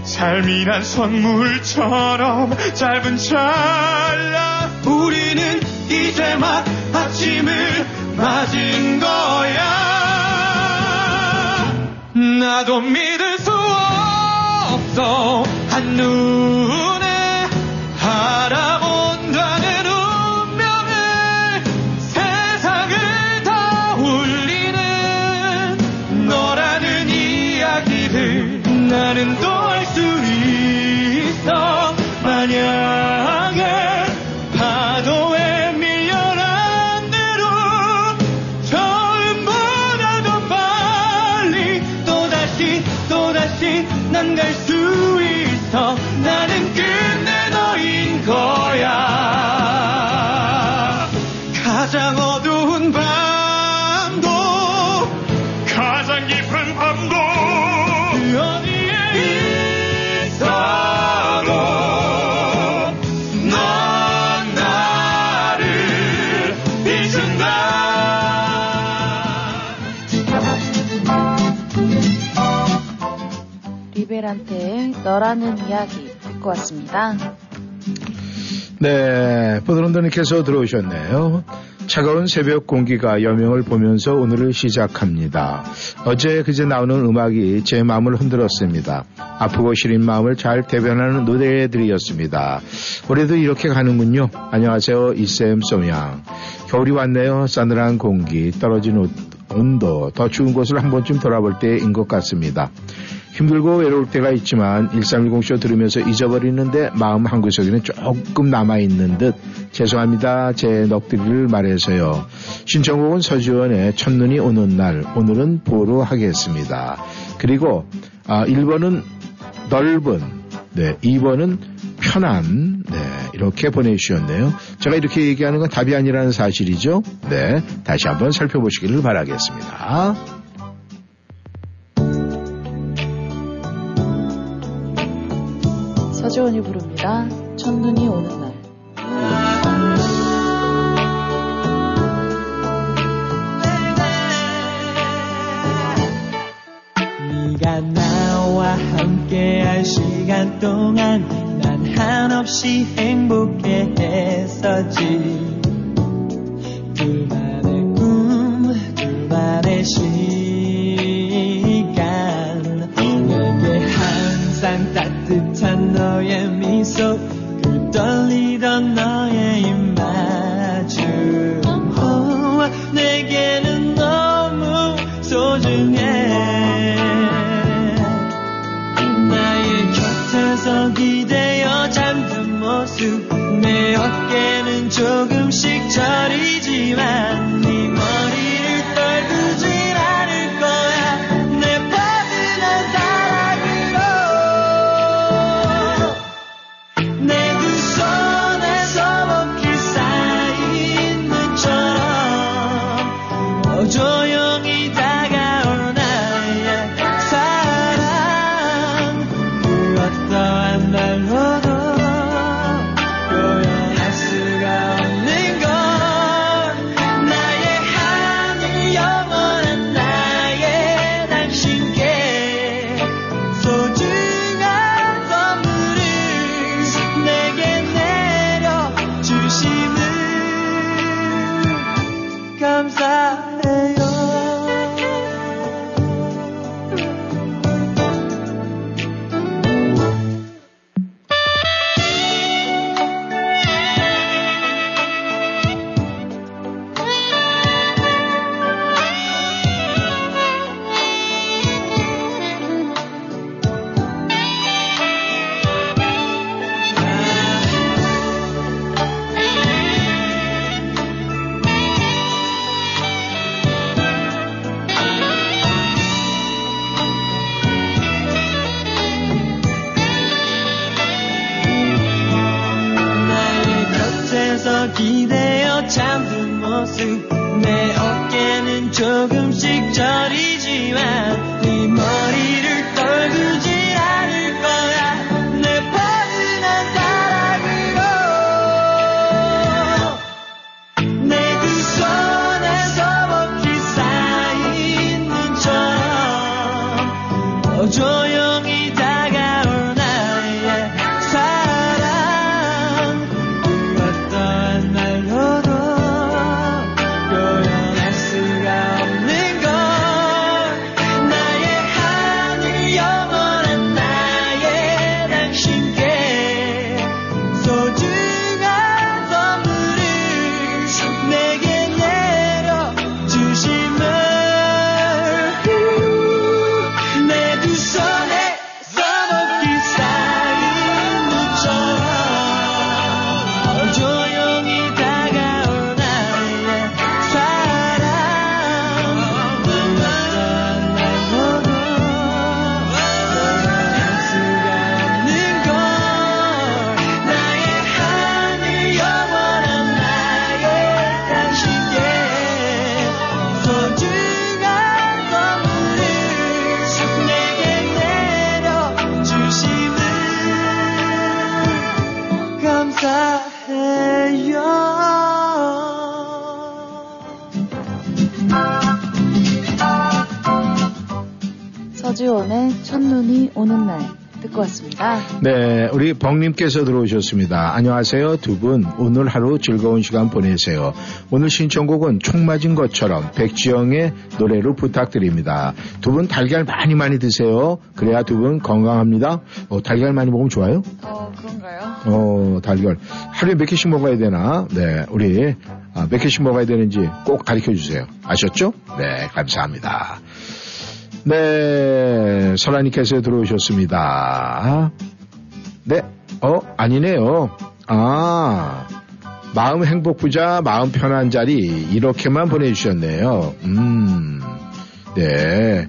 삶이 난 선물처럼 짧은 찰나. 우리는 이제 막 아침을 맞은 거야. 나도 믿을 수 없어. 한눈 너라는 이야기 듣고 왔습니다. 네, 보드론더님께서 들어오셨네요. 차가운 새벽 공기가 여명을 보면서 오늘을 시작합니다. 어제 그제 나오는 음악이 제 마음을 흔들었습니다. 아프고 시린 마음을 잘 대변하는 노래들이었습니다. 올해도 이렇게 가는군요. 안녕하세요. 이쌤 쏘양. 겨울이 왔네요. 싸늘한 공기, 떨어진 옷, 온도, 더 추운 곳을 한 번쯤 돌아볼 때인 것 같습니다. 힘들고 외로울 때가 있지만 1310쇼 들으면서 잊어버리는데 마음 한 구석에는 조금 남아있는 듯 죄송합니다. 제 넋두리를 말해서요. 신청곡은 서지원의 첫눈이 오는 날 오늘은 보로 하겠습니다. 그리고 아, 1번은 넓은 네, 2번은 편안 네, 이렇게 보내주셨네요. 제가 이렇게 얘기하는 건 답이 아니라는 사실이죠. 네, 다시 한번 살펴보시기를 바라겠습니다. 서지원이 부릅니다. 첫눈이 오는 날. 네가 나와 함께할 시간 동안 난 한없이 행복해했었지. 듣고 왔습니다. 네, 우리 벙님께서 들어오셨습니다. 안녕하세요, 두 분. 오늘 하루 즐거운 시간 보내세요. 오늘 신청곡은 총 맞은 것처럼 백지영의 노래로 부탁드립니다. 두 분 달걀 많이 많이 드세요. 그래야 두 분 건강합니다. 어, 달걀 많이 먹으면 좋아요? 어, 그런가요? 어, 달걀. 하루에 몇 개씩 먹어야 되나? 네, 우리 아, 몇 개씩 먹어야 되는지 꼭 가르쳐 주세요. 아셨죠? 네, 감사합니다. 네, 설아님께서 들어오셨습니다. 네, 어, 아니네요. 아, 마음 행복 부자, 마음 편한 자리, 이렇게만 보내주셨네요. 음, 네.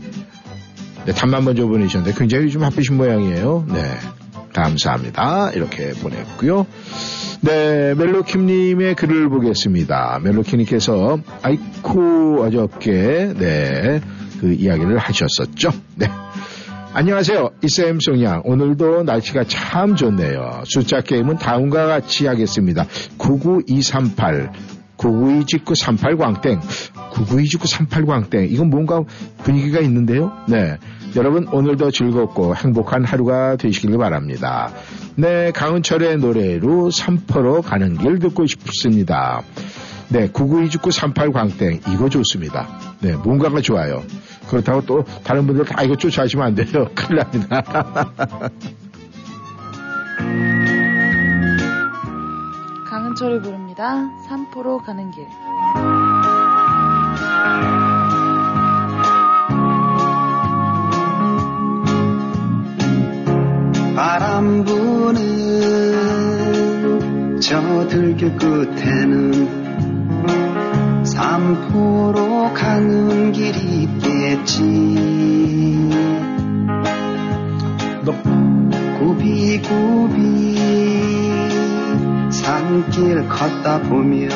네, 답만 먼저 보내주셨는데 굉장히 좀 바쁘신 모양이에요. 네. 감사합니다. 이렇게 보냈고요. 네, 멜로킴님의 글을 보겠습니다. 멜로킴님께서 아이쿠 어저께 네, 그 이야기를 하셨었죠. 네. 안녕하세요. 이쌤 송 양. 오늘도 날씨가 참 좋네요. 숫자 게임은 다음과 같이 하겠습니다. 99238, 구구이 직구 38 광땡. 구구이 직구 38 광땡. 이건 뭔가 분위기가 있는데요. 네. 여러분 오늘도 즐겁고 행복한 하루가 되시길 바랍니다. 네, 강은철의 노래로 삼포로 가는 길 듣고 싶습니다. 네, 9929 38 광땡 이거 좋습니다. 네, 뭔가가 좋아요. 그렇다고 또 다른 분들 다 이거 쫓아하시면 안 돼요. 큰일 납니다. 강은철이 부릅니다. 산포로 가는 길. 바람 부는 저 들길 끝에는 삼포로 가는 길이 있겠지. 구비구비 산길 걷다 보면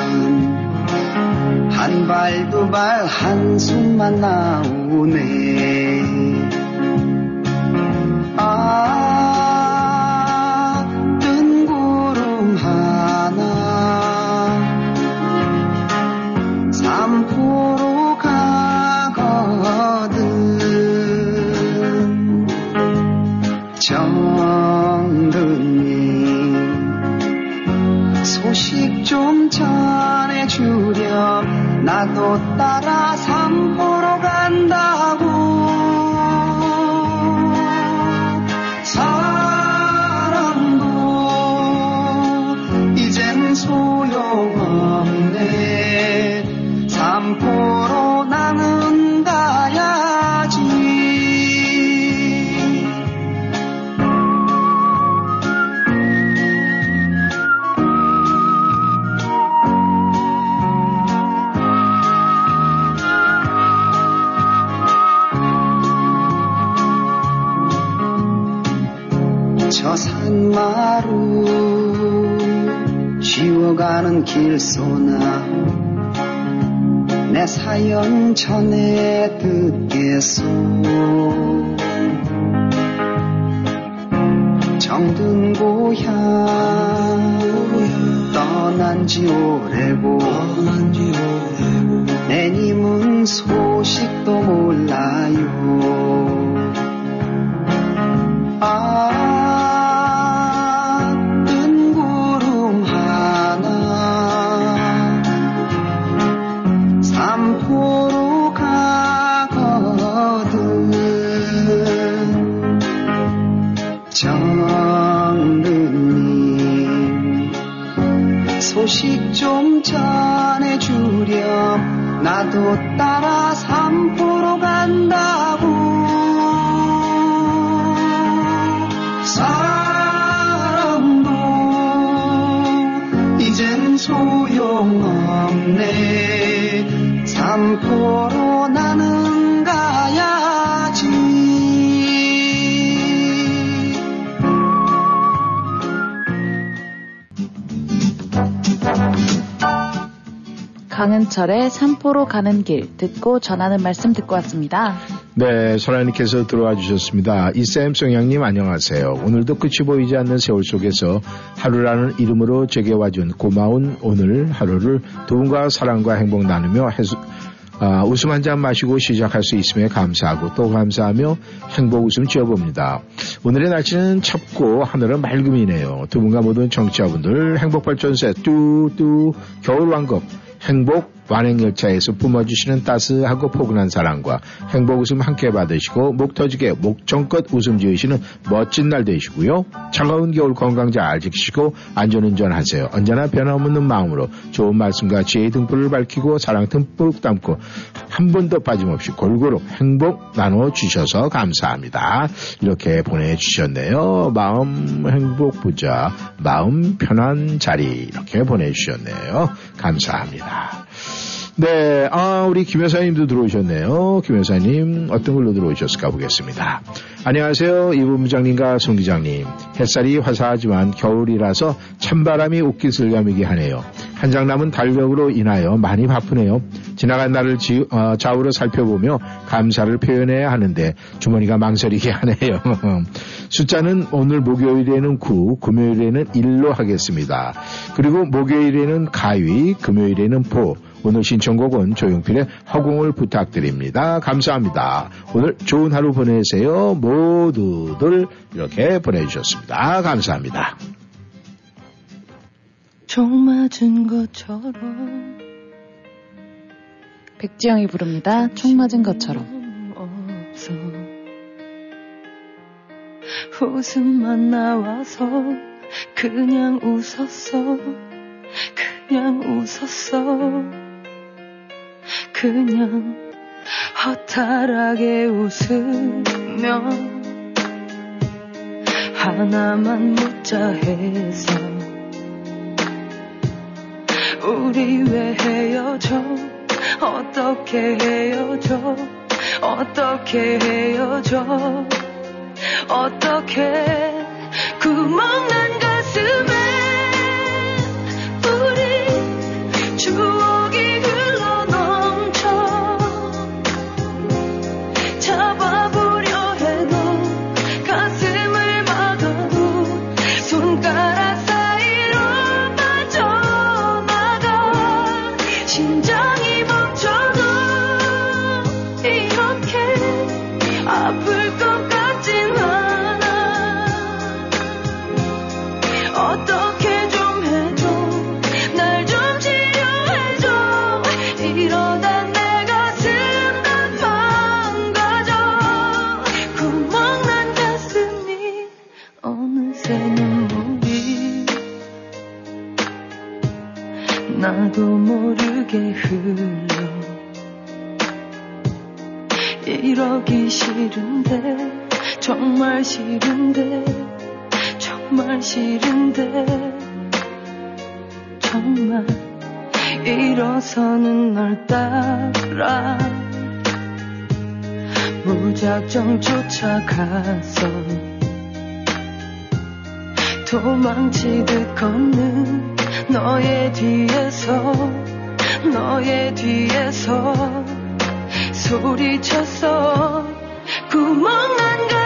한 발 두 발 한숨만 나오네. 아, 좀 전해주렴 나도 따라 삼포로 간다고 쉬어가는 길소나 내 사연 전에 듣겠소. 정든 고향 떠난 지 오래고 내님은 소식도 몰라요 강은철의 산포로 가는 길 듣고 전하는 말씀 듣고 왔습니다. 네, 설아님께서 들어와 주셨습니다. 이쌤 송양님 안녕하세요. 오늘도 끝이 보이지 않는 세월 속에서 하루라는 이름으로 제게 와준 고마운 오늘 하루를 두 분과 사랑과 행복 나누며 해수, 아, 웃음 한 잔 마시고 시작할 수 있음에 감사하고 또 감사하며 행복 웃음 지어봅니다. 오늘의 날씨는 첩고 하늘은 맑음이네요. 두 분과 모든 청취자분들 행복발전세 뚜뚜 겨울왕국 행복 완행열차에서 뿜어주시는 따스하고 포근한 사랑과 행복 웃음 함께 받으시고 목 터지게 목청껏 웃음 지으시는 멋진 날 되시고요. 차가운 겨울 건강 잘 지키시고 안전운전 하세요. 언제나 변함없는 마음으로 좋은 말씀과 지혜의 등불을 밝히고 사랑 듬뿍 담고 한 번도 빠짐없이 골고루 행복 나눠주셔서 감사합니다. 이렇게 보내주셨네요. 마음 행복 부자, 마음 편한 자리 이렇게 보내주셨네요. 감사합니다. 네, 아, 우리 김 여사님도 들어오셨네요. 김 여사님, 어떤 걸로 들어오셨을까 보겠습니다. 안녕하세요. 이부부장님과 송 기장님. 햇살이 화사하지만 겨울이라서 찬바람이 옷깃을 가미게 하네요. 한장 남은 달력으로 인하여 많이 바쁘네요. 지나간 날을 지, 어, 좌우로 살펴보며 감사를 표현해야 하는데 주머니가 망설이게 하네요. 숫자는 오늘 목요일에는 9, 금요일에는 1로 하겠습니다. 그리고 목요일에는 가위, 금요일에는 보, 오늘 신청곡은 조용필의 허공을 부탁드립니다. 감사합니다. 오늘 좋은 하루 보내세요. 모두들 이렇게 보내주셨습니다. 감사합니다. 총 맞은 것처럼 백지영이 부릅니다. 총 맞은 것처럼. 없어. 웃음만 나와서 그냥 웃었어 그냥 웃었어 그냥 허탈하게 웃으며 하나만 묻자 해서 우리 왜 헤어져? 어떻게 헤어져? 어떻게 헤어져? 어떻게 구멍난 모르게 흘러. 이러기 싫은데 정말 싫은데 정말 싫은데 정말 일어서는 널 따라 무작정 쫓아가서 도망치듯 걷는 너의 뒤에서 너의 뒤에서 소리쳤어 구멍난 가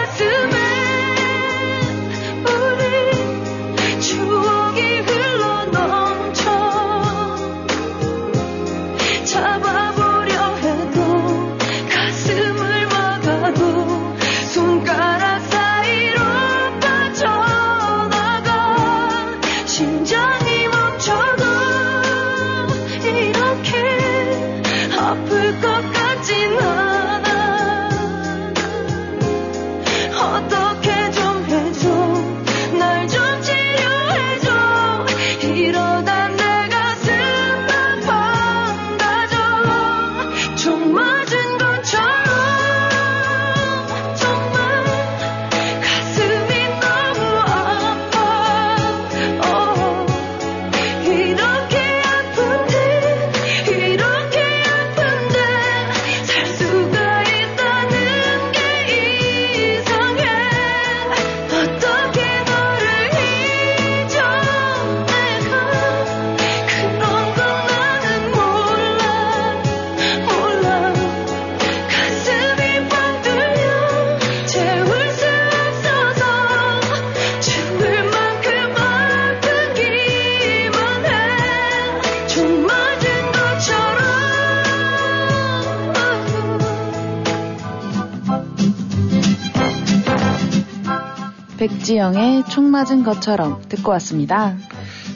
백지영의 총 맞은 것처럼 듣고 왔습니다.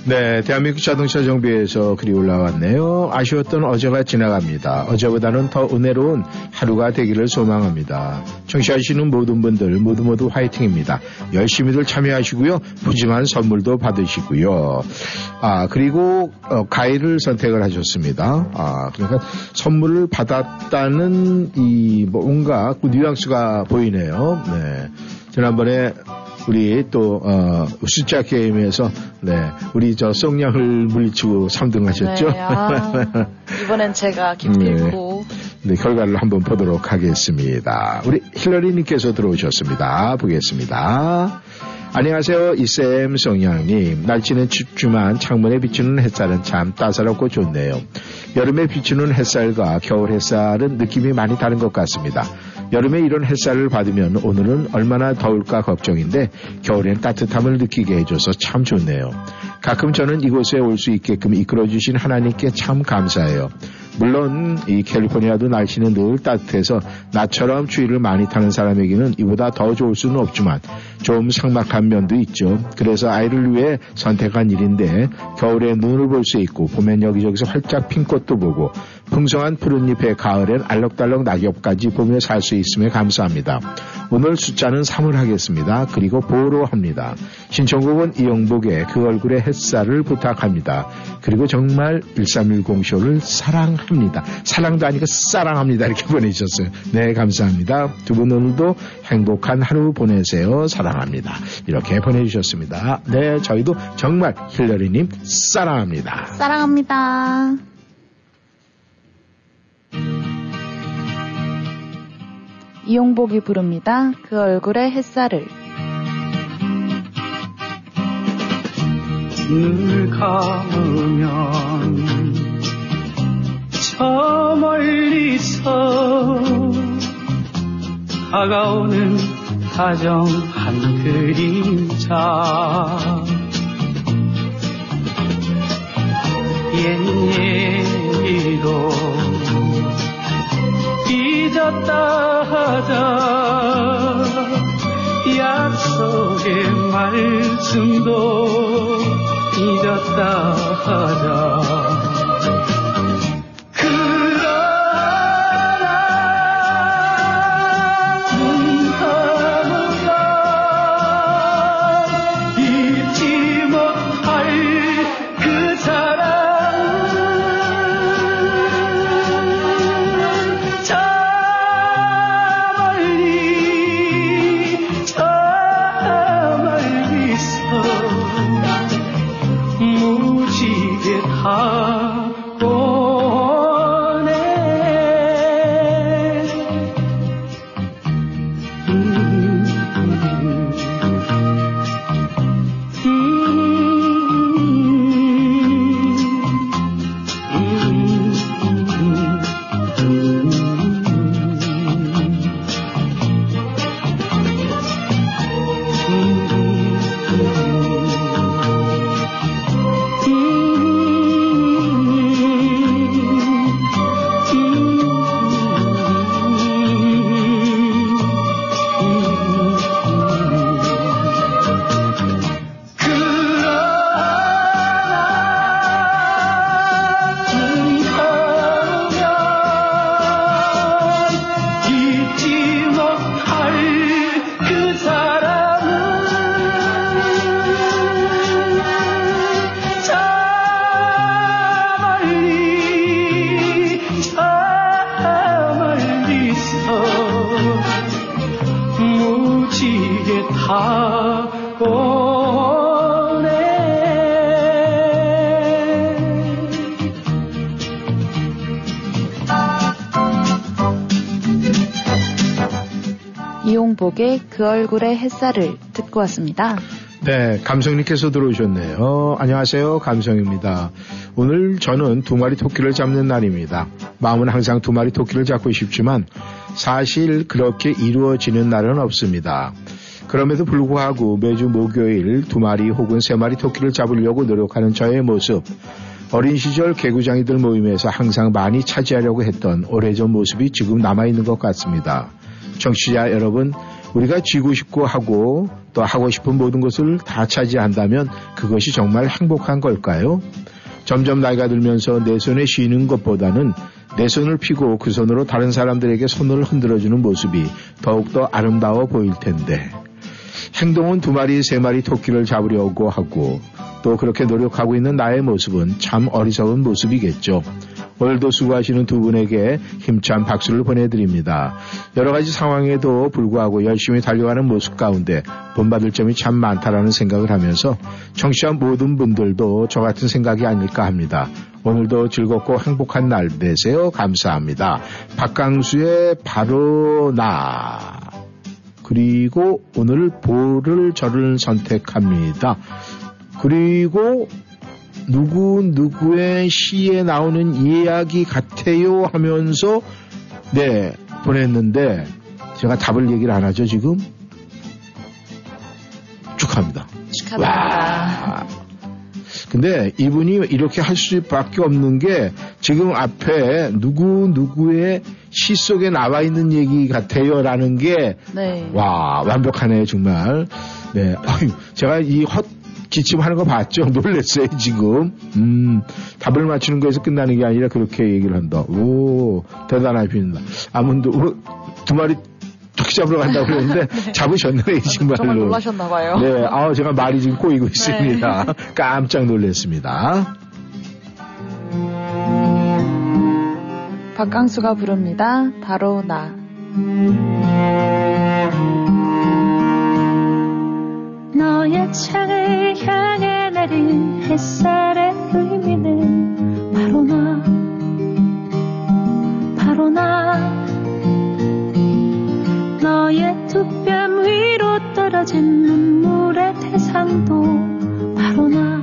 네, 대한민국 자동차 정비에서 글이 올라왔네요. 아쉬웠던 어제가 지나갑니다. 어제보다는 더 은혜로운 하루가 되기를 소망합니다. 청취하시는 모든 분들 모두 모두 화이팅입니다. 열심히들 참여하시고요. 푸짐한 선물도 받으시고요. 아, 그리고 어, 가위를 선택을 하셨습니다. 아, 그러니까 선물을 받았다는 이 뭔가 그 뉘앙스가 보이네요. 네. 지난번에 우리 또 어, 숫자 게임에서 네 우리 저 송량을 물리치고 3등 하셨죠? 네, 아, 이번엔 제가 기필코 네, 결과를 한번 보도록 하겠습니다. 우리 힐러리님께서 들어오셨습니다. 보겠습니다. 안녕하세요. 이쌤 송양님. 날씨는 춥지만 창문에 비추는 햇살은 참 따사롭고 좋네요. 여름에 비추는 햇살과 겨울 햇살은 느낌이 많이 다른 것 같습니다. 여름에 이런 햇살을 받으면 오늘은 얼마나 더울까 걱정인데 겨울엔 따뜻함을 느끼게 해줘서 참 좋네요. 가끔 저는 이곳에 올 수 있게끔 이끌어주신 하나님께 참 감사해요. 물론 이 캘리포니아도 날씨는 늘 따뜻해서 나처럼 추위를 많이 타는 사람에게는 이보다 더 좋을 수는 없지만 좀 삭막한 면도 있죠. 그래서 아이를 위해 선택한 일인데 겨울에 눈을 볼 수 있고 봄엔 여기저기서 활짝 핀 꽃도 보고 풍성한 푸른잎에 가을엔 알록달록 낙엽까지 보며 살 수 있음에 감사합니다. 오늘 숫자는 3을 하겠습니다. 그리고 보로 합니다. 신청곡은 이영복의 그 얼굴의 햇살을 부탁합니다. 그리고 정말 1310 쇼를 사랑합니다. 사랑도 아니고 사랑합니다. 이렇게 보내주셨어요. 네, 감사합니다. 두 분 오늘도 행복한 하루 보내세요. 사랑합니다. 이렇게 보내주셨습니다. 네, 저희도 정말 힐러리님 사랑합니다. 사랑합니다. 이용복이 부릅니다. 그 얼굴의 햇살을. 눈을 감으면 저 멀리서 다가오는 다정한 그림자 옛 얘기도 잊었다 하자. 약속의 말씀도 잊었다 하자 그 얼굴의 햇살을 듣고 왔습니다. 네, 감성님께서 들어오셨네요. 어, 안녕하세요. 감성입니다. 오늘 저는 두 마리 토끼를 잡는 날입니다. 마음은 항상 두 마리 토끼를 잡고 싶지만 사실 그렇게 이루어지는 날은 없습니다. 그럼에도 불구하고 매주 목요일 두 마리 혹은 세 마리 토끼를 잡으려고 노력하는 저의 모습, 어린 시절 개구장이들 모임에서 항상 많이 차지하려고 했던 오래전 모습이 지금 남아있는 것 같습니다. 청취자 여러분, 우리가 쥐고 싶고 하고 또 하고 싶은 모든 것을 다 차지한다면 그것이 정말 행복한 걸까요? 점점 나이가 들면서 내 손에 쉬는 것보다는 내 손을 피고 그 손으로 다른 사람들에게 손을 흔들어주는 모습이 더욱더 아름다워 보일 텐데 행동은 두 마리, 세 마리 토끼를 잡으려고 하고 또 그렇게 노력하고 있는 나의 모습은 참 어리석은 모습이겠죠. 오늘도 수고하시는 두 분에게 힘찬 박수를 보내드립니다. 여러 가지 상황에도 불구하고 열심히 달려가는 모습 가운데 본받을 점이 참 많다라는 생각을 하면서 청취한 모든 분들도 저 같은 생각이 아닐까 합니다. 오늘도 즐겁고 행복한 날 되세요. 감사합니다. 박강수의 바로 나. 그리고 오늘 보를 저를 선택합니다. 그리고 누구 누구의 시에 나오는 이야기 같아요 하면서 네 보냈는데 제가 답을 얘기를 안 하죠 지금 축하합니다. 축하합니다. 근데 이분이 이렇게 할 수밖에 없는 게 지금 앞에 누구 누구의 시 속에 나와 있는 얘기 같아요라는 게와 네. 완벽하네요 정말. 네, 제가 이 헛 기침하는 거 봤죠? 놀랬어요, 지금. 음, 답을 맞추는 거에서 끝나는 게 아니라 그렇게 얘기를 한다. 오, 대단하십니다. 아무도, 어, 두 마리 적시 잡으러 간다고 그러는데 네. 잡으셨네요, 정말로. 정말 놀라셨나 봐요. 네, 아 제가 말이 지금 꼬이고 네. 있습니다. 네. 깜짝 놀랐습니다. 박강수가 부릅니다. 바로 나. 너의 창을 향해 내린 햇살의 의미는 바로 나. 바로 나. 너의 두 뺨 위로 떨어진 눈물의 대상도 바로 나.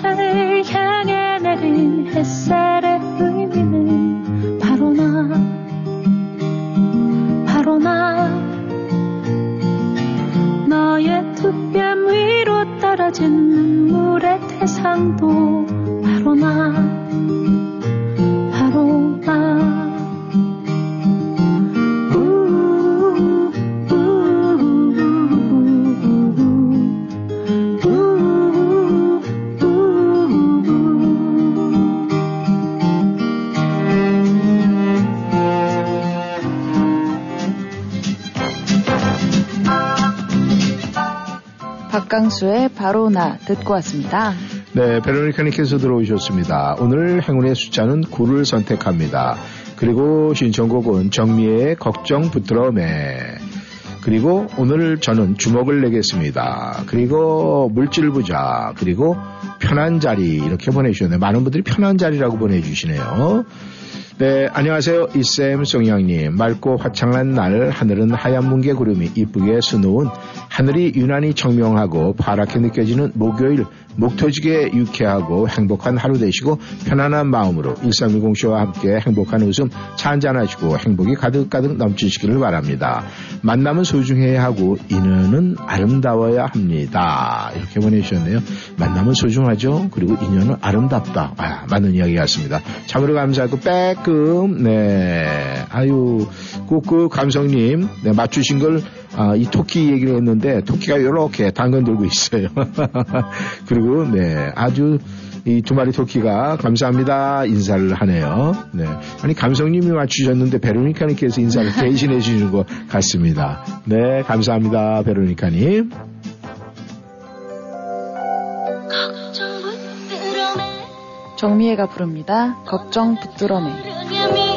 세상을 향해 내린 햇살의 의미는 바로 나. 바로 나. 너의 두뺨 위로 떨어진 눈물의 태상도 듣고 왔습니다. 네, 베로니카님께서 들어오셨습니다. 오늘 행운의 숫자는 9를 선택합니다. 그리고 신청곡은 정미의 걱정 매. 그리고 오늘 저는 주먹을 내겠습니다. 그리고 물질 부자. 그리고 편한 자리 이렇게 보내주셨네요. 많은 분들이 편한 자리라고 보내주시네요. 네, 안녕하세요. 이쌤 송양님. 맑고 화창한 날 하늘은 하얀 뭉게 구름이 이쁘게 수놓은 하늘이 유난히 청명하고 파랗게 느껴지는 목요일 목토지게 유쾌하고 행복한 하루 되시고 편안한 마음으로 1310쇼와 함께 행복한 웃음 차 한잔하시고 행복이 가득가득 넘치시기를 바랍니다. 만남은 소중해야 하고 인연은 아름다워야 합니다. 이렇게 보내주셨네요. 만남은 소중하죠. 그리고 인연은 아름답다. 아, 맞는 이야기 같습니다. 참으로 감사하고 빼끔 네 아유 꼭그 감성님 네, 맞추신 걸 아, 이 토끼 얘기를 했는데 토끼가 이렇게 당근 들고 있어요. 그리고 네 아주 이 두 마리 토끼가 감사합니다 인사를 하네요. 네 아니 감성님이 맞추셨는데 베로니카님께서 인사를 대신해 주시는 것 같습니다. 네 감사합니다 베로니카님. 정미애가 부릅니다. 걱정 붙들어내.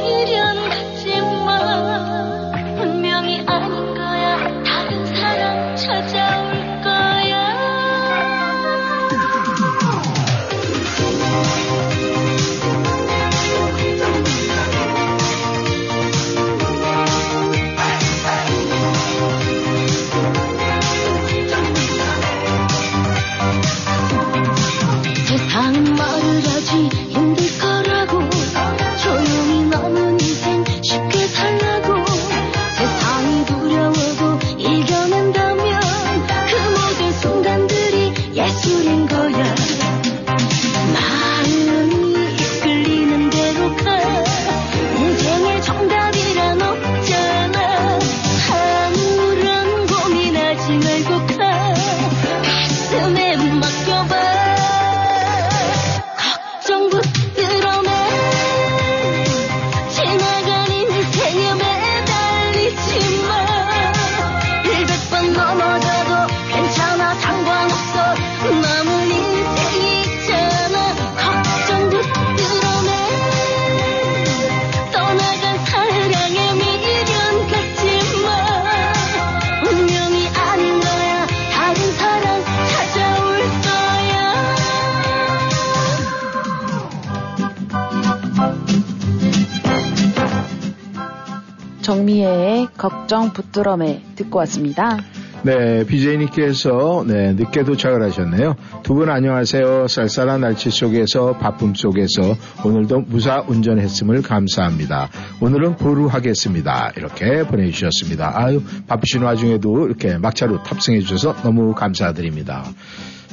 정미애의 걱정 붙들어매 듣고 왔습니다. 네, BJ님께서 네, 늦게 도착을 하셨네요. 두 분 안녕하세요. 쌀쌀한 날씨 속에서 바쁨 속에서 오늘도 무사 운전했음을 감사합니다. 오늘은 보루 하겠습니다. 이렇게 보내주셨습니다. 아유, 바쁘신 와중에도 이렇게 막차로 탑승해 주셔서 너무 감사드립니다.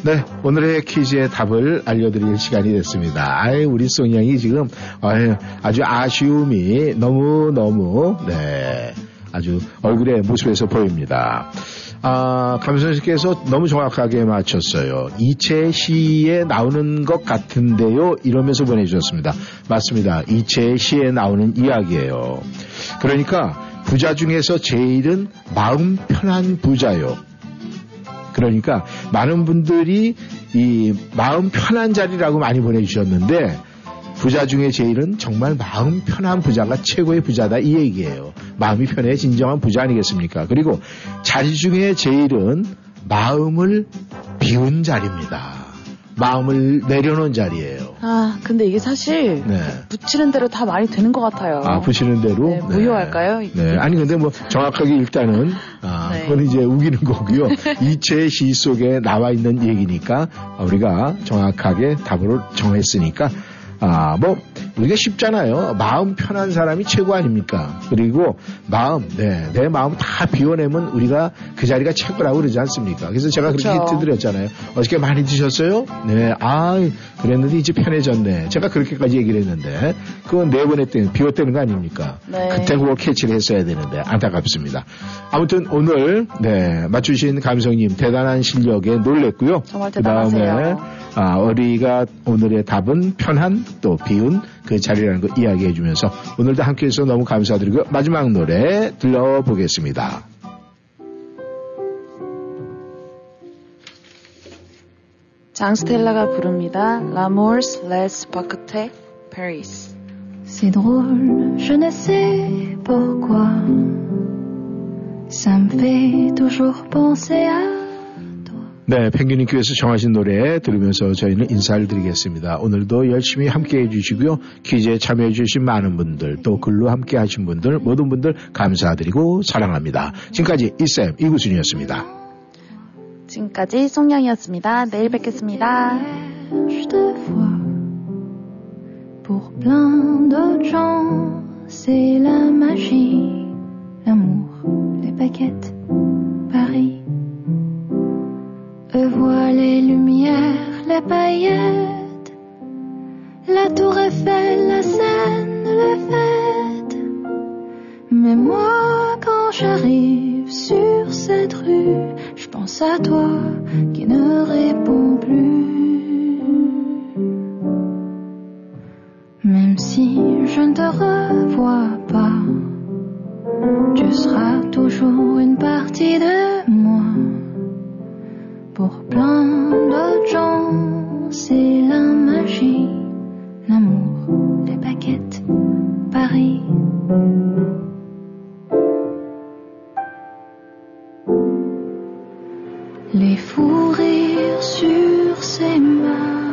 네, 오늘의 퀴즈의 답을 알려드릴 시간이 됐습니다. 아유, 우리 송양이 지금 아유, 아주 아쉬움이 너무너무 네, 아주 얼굴의 모습에서 보입니다. 아, 감선씨께서 너무 정확하게 맞췄어요. 이채 시에 나오는 것 같은데요. 이러면서 보내주셨습니다. 맞습니다. 이채 시에 나오는 이야기예요. 그러니까 부자 중에서 제일은 마음 편한 부자요. 그러니까 많은 분들이 이 마음 편한 자리라고 많이 보내주셨는데 부자 중에 제일은 정말 마음 편한 부자가 최고의 부자다 이 얘기예요. 마음이 편해 진정한 부자 아니겠습니까? 그리고 자리 중에 제일은 마음을 비운 자리입니다. 마음을 내려놓은 자리예요. 아, 근데 이게 사실 네. 붙이는 대로 다 말이 되는 것 같아요. 아, 부시는 대로? 네, 무효할까요? 네. 아니, 근데 뭐 정확하게 일단은, 아, 네. 그건 이제 우기는 거고요. 이체 시 속에 나와 있는 얘기니까 우리가 정확하게 답으로 정했으니까, 아, 뭐, 우리가 쉽잖아요. 마음 편한 사람이 최고 아닙니까? 그리고 마음, 네, 내 마음 다 비워내면 우리가 그 자리가 최고라고 그러지 않습니까? 그래서 제가 그렇게 그렇죠. 힌트 드렸잖아요. 어저께 많이 드셨어요? 네, 아, 그랬는데 이제 편해졌네. 제가 그렇게까지 얘기를 했는데, 그건 네번 했더니 비웠다는 거 아닙니까? 네. 그때 그걸 캐치를 했어야 되는데, 안타깝습니다. 아무튼 오늘, 네, 맞추신 감성님 대단한 실력에 놀랬고요. 정말 그 다음에, 대단하세요. 아, 어리가 오늘의 답은 편한 또 비운 그 자리라는 거 이야기해 주면서 오늘도 함께 해서 너무 감사드리고 마지막 노래 들려보겠습니다. 장스텔라가 부릅니다. L'amour's les Paquetes Paris. C'est drôle, je ne sais pourquoi. Ça me fait toujours penser à. 네, 펭귄님께서 정하신 노래 들으면서 저희는 인사를 드리겠습니다. 오늘도 열심히 함께 해주시고요. 퀴즈에 참여해주신 많은 분들, 또 글로 함께 하신 분들, 모든 분들 감사드리고 사랑합니다. 지금까지 이쌤 이구순이었습니다. 지금까지 송양이었습니다. 내일 뵙겠습니다. Pour plein d'autres gens, c'est la magie, l'amour, les baguettes, Paris. Voient les lumières, les paillettes, la tour Eiffel, la Seine, les fêtes. Mais moi, quand j'arrive sur cette rue, je pense à toi qui ne réponds plus. Même si je ne te revois pas, tu seras toujours une partie de moi. Pour plein d'autres gens, c'est la magie, l'amour, les baguettes, Paris. Les fous rires sur ses mains.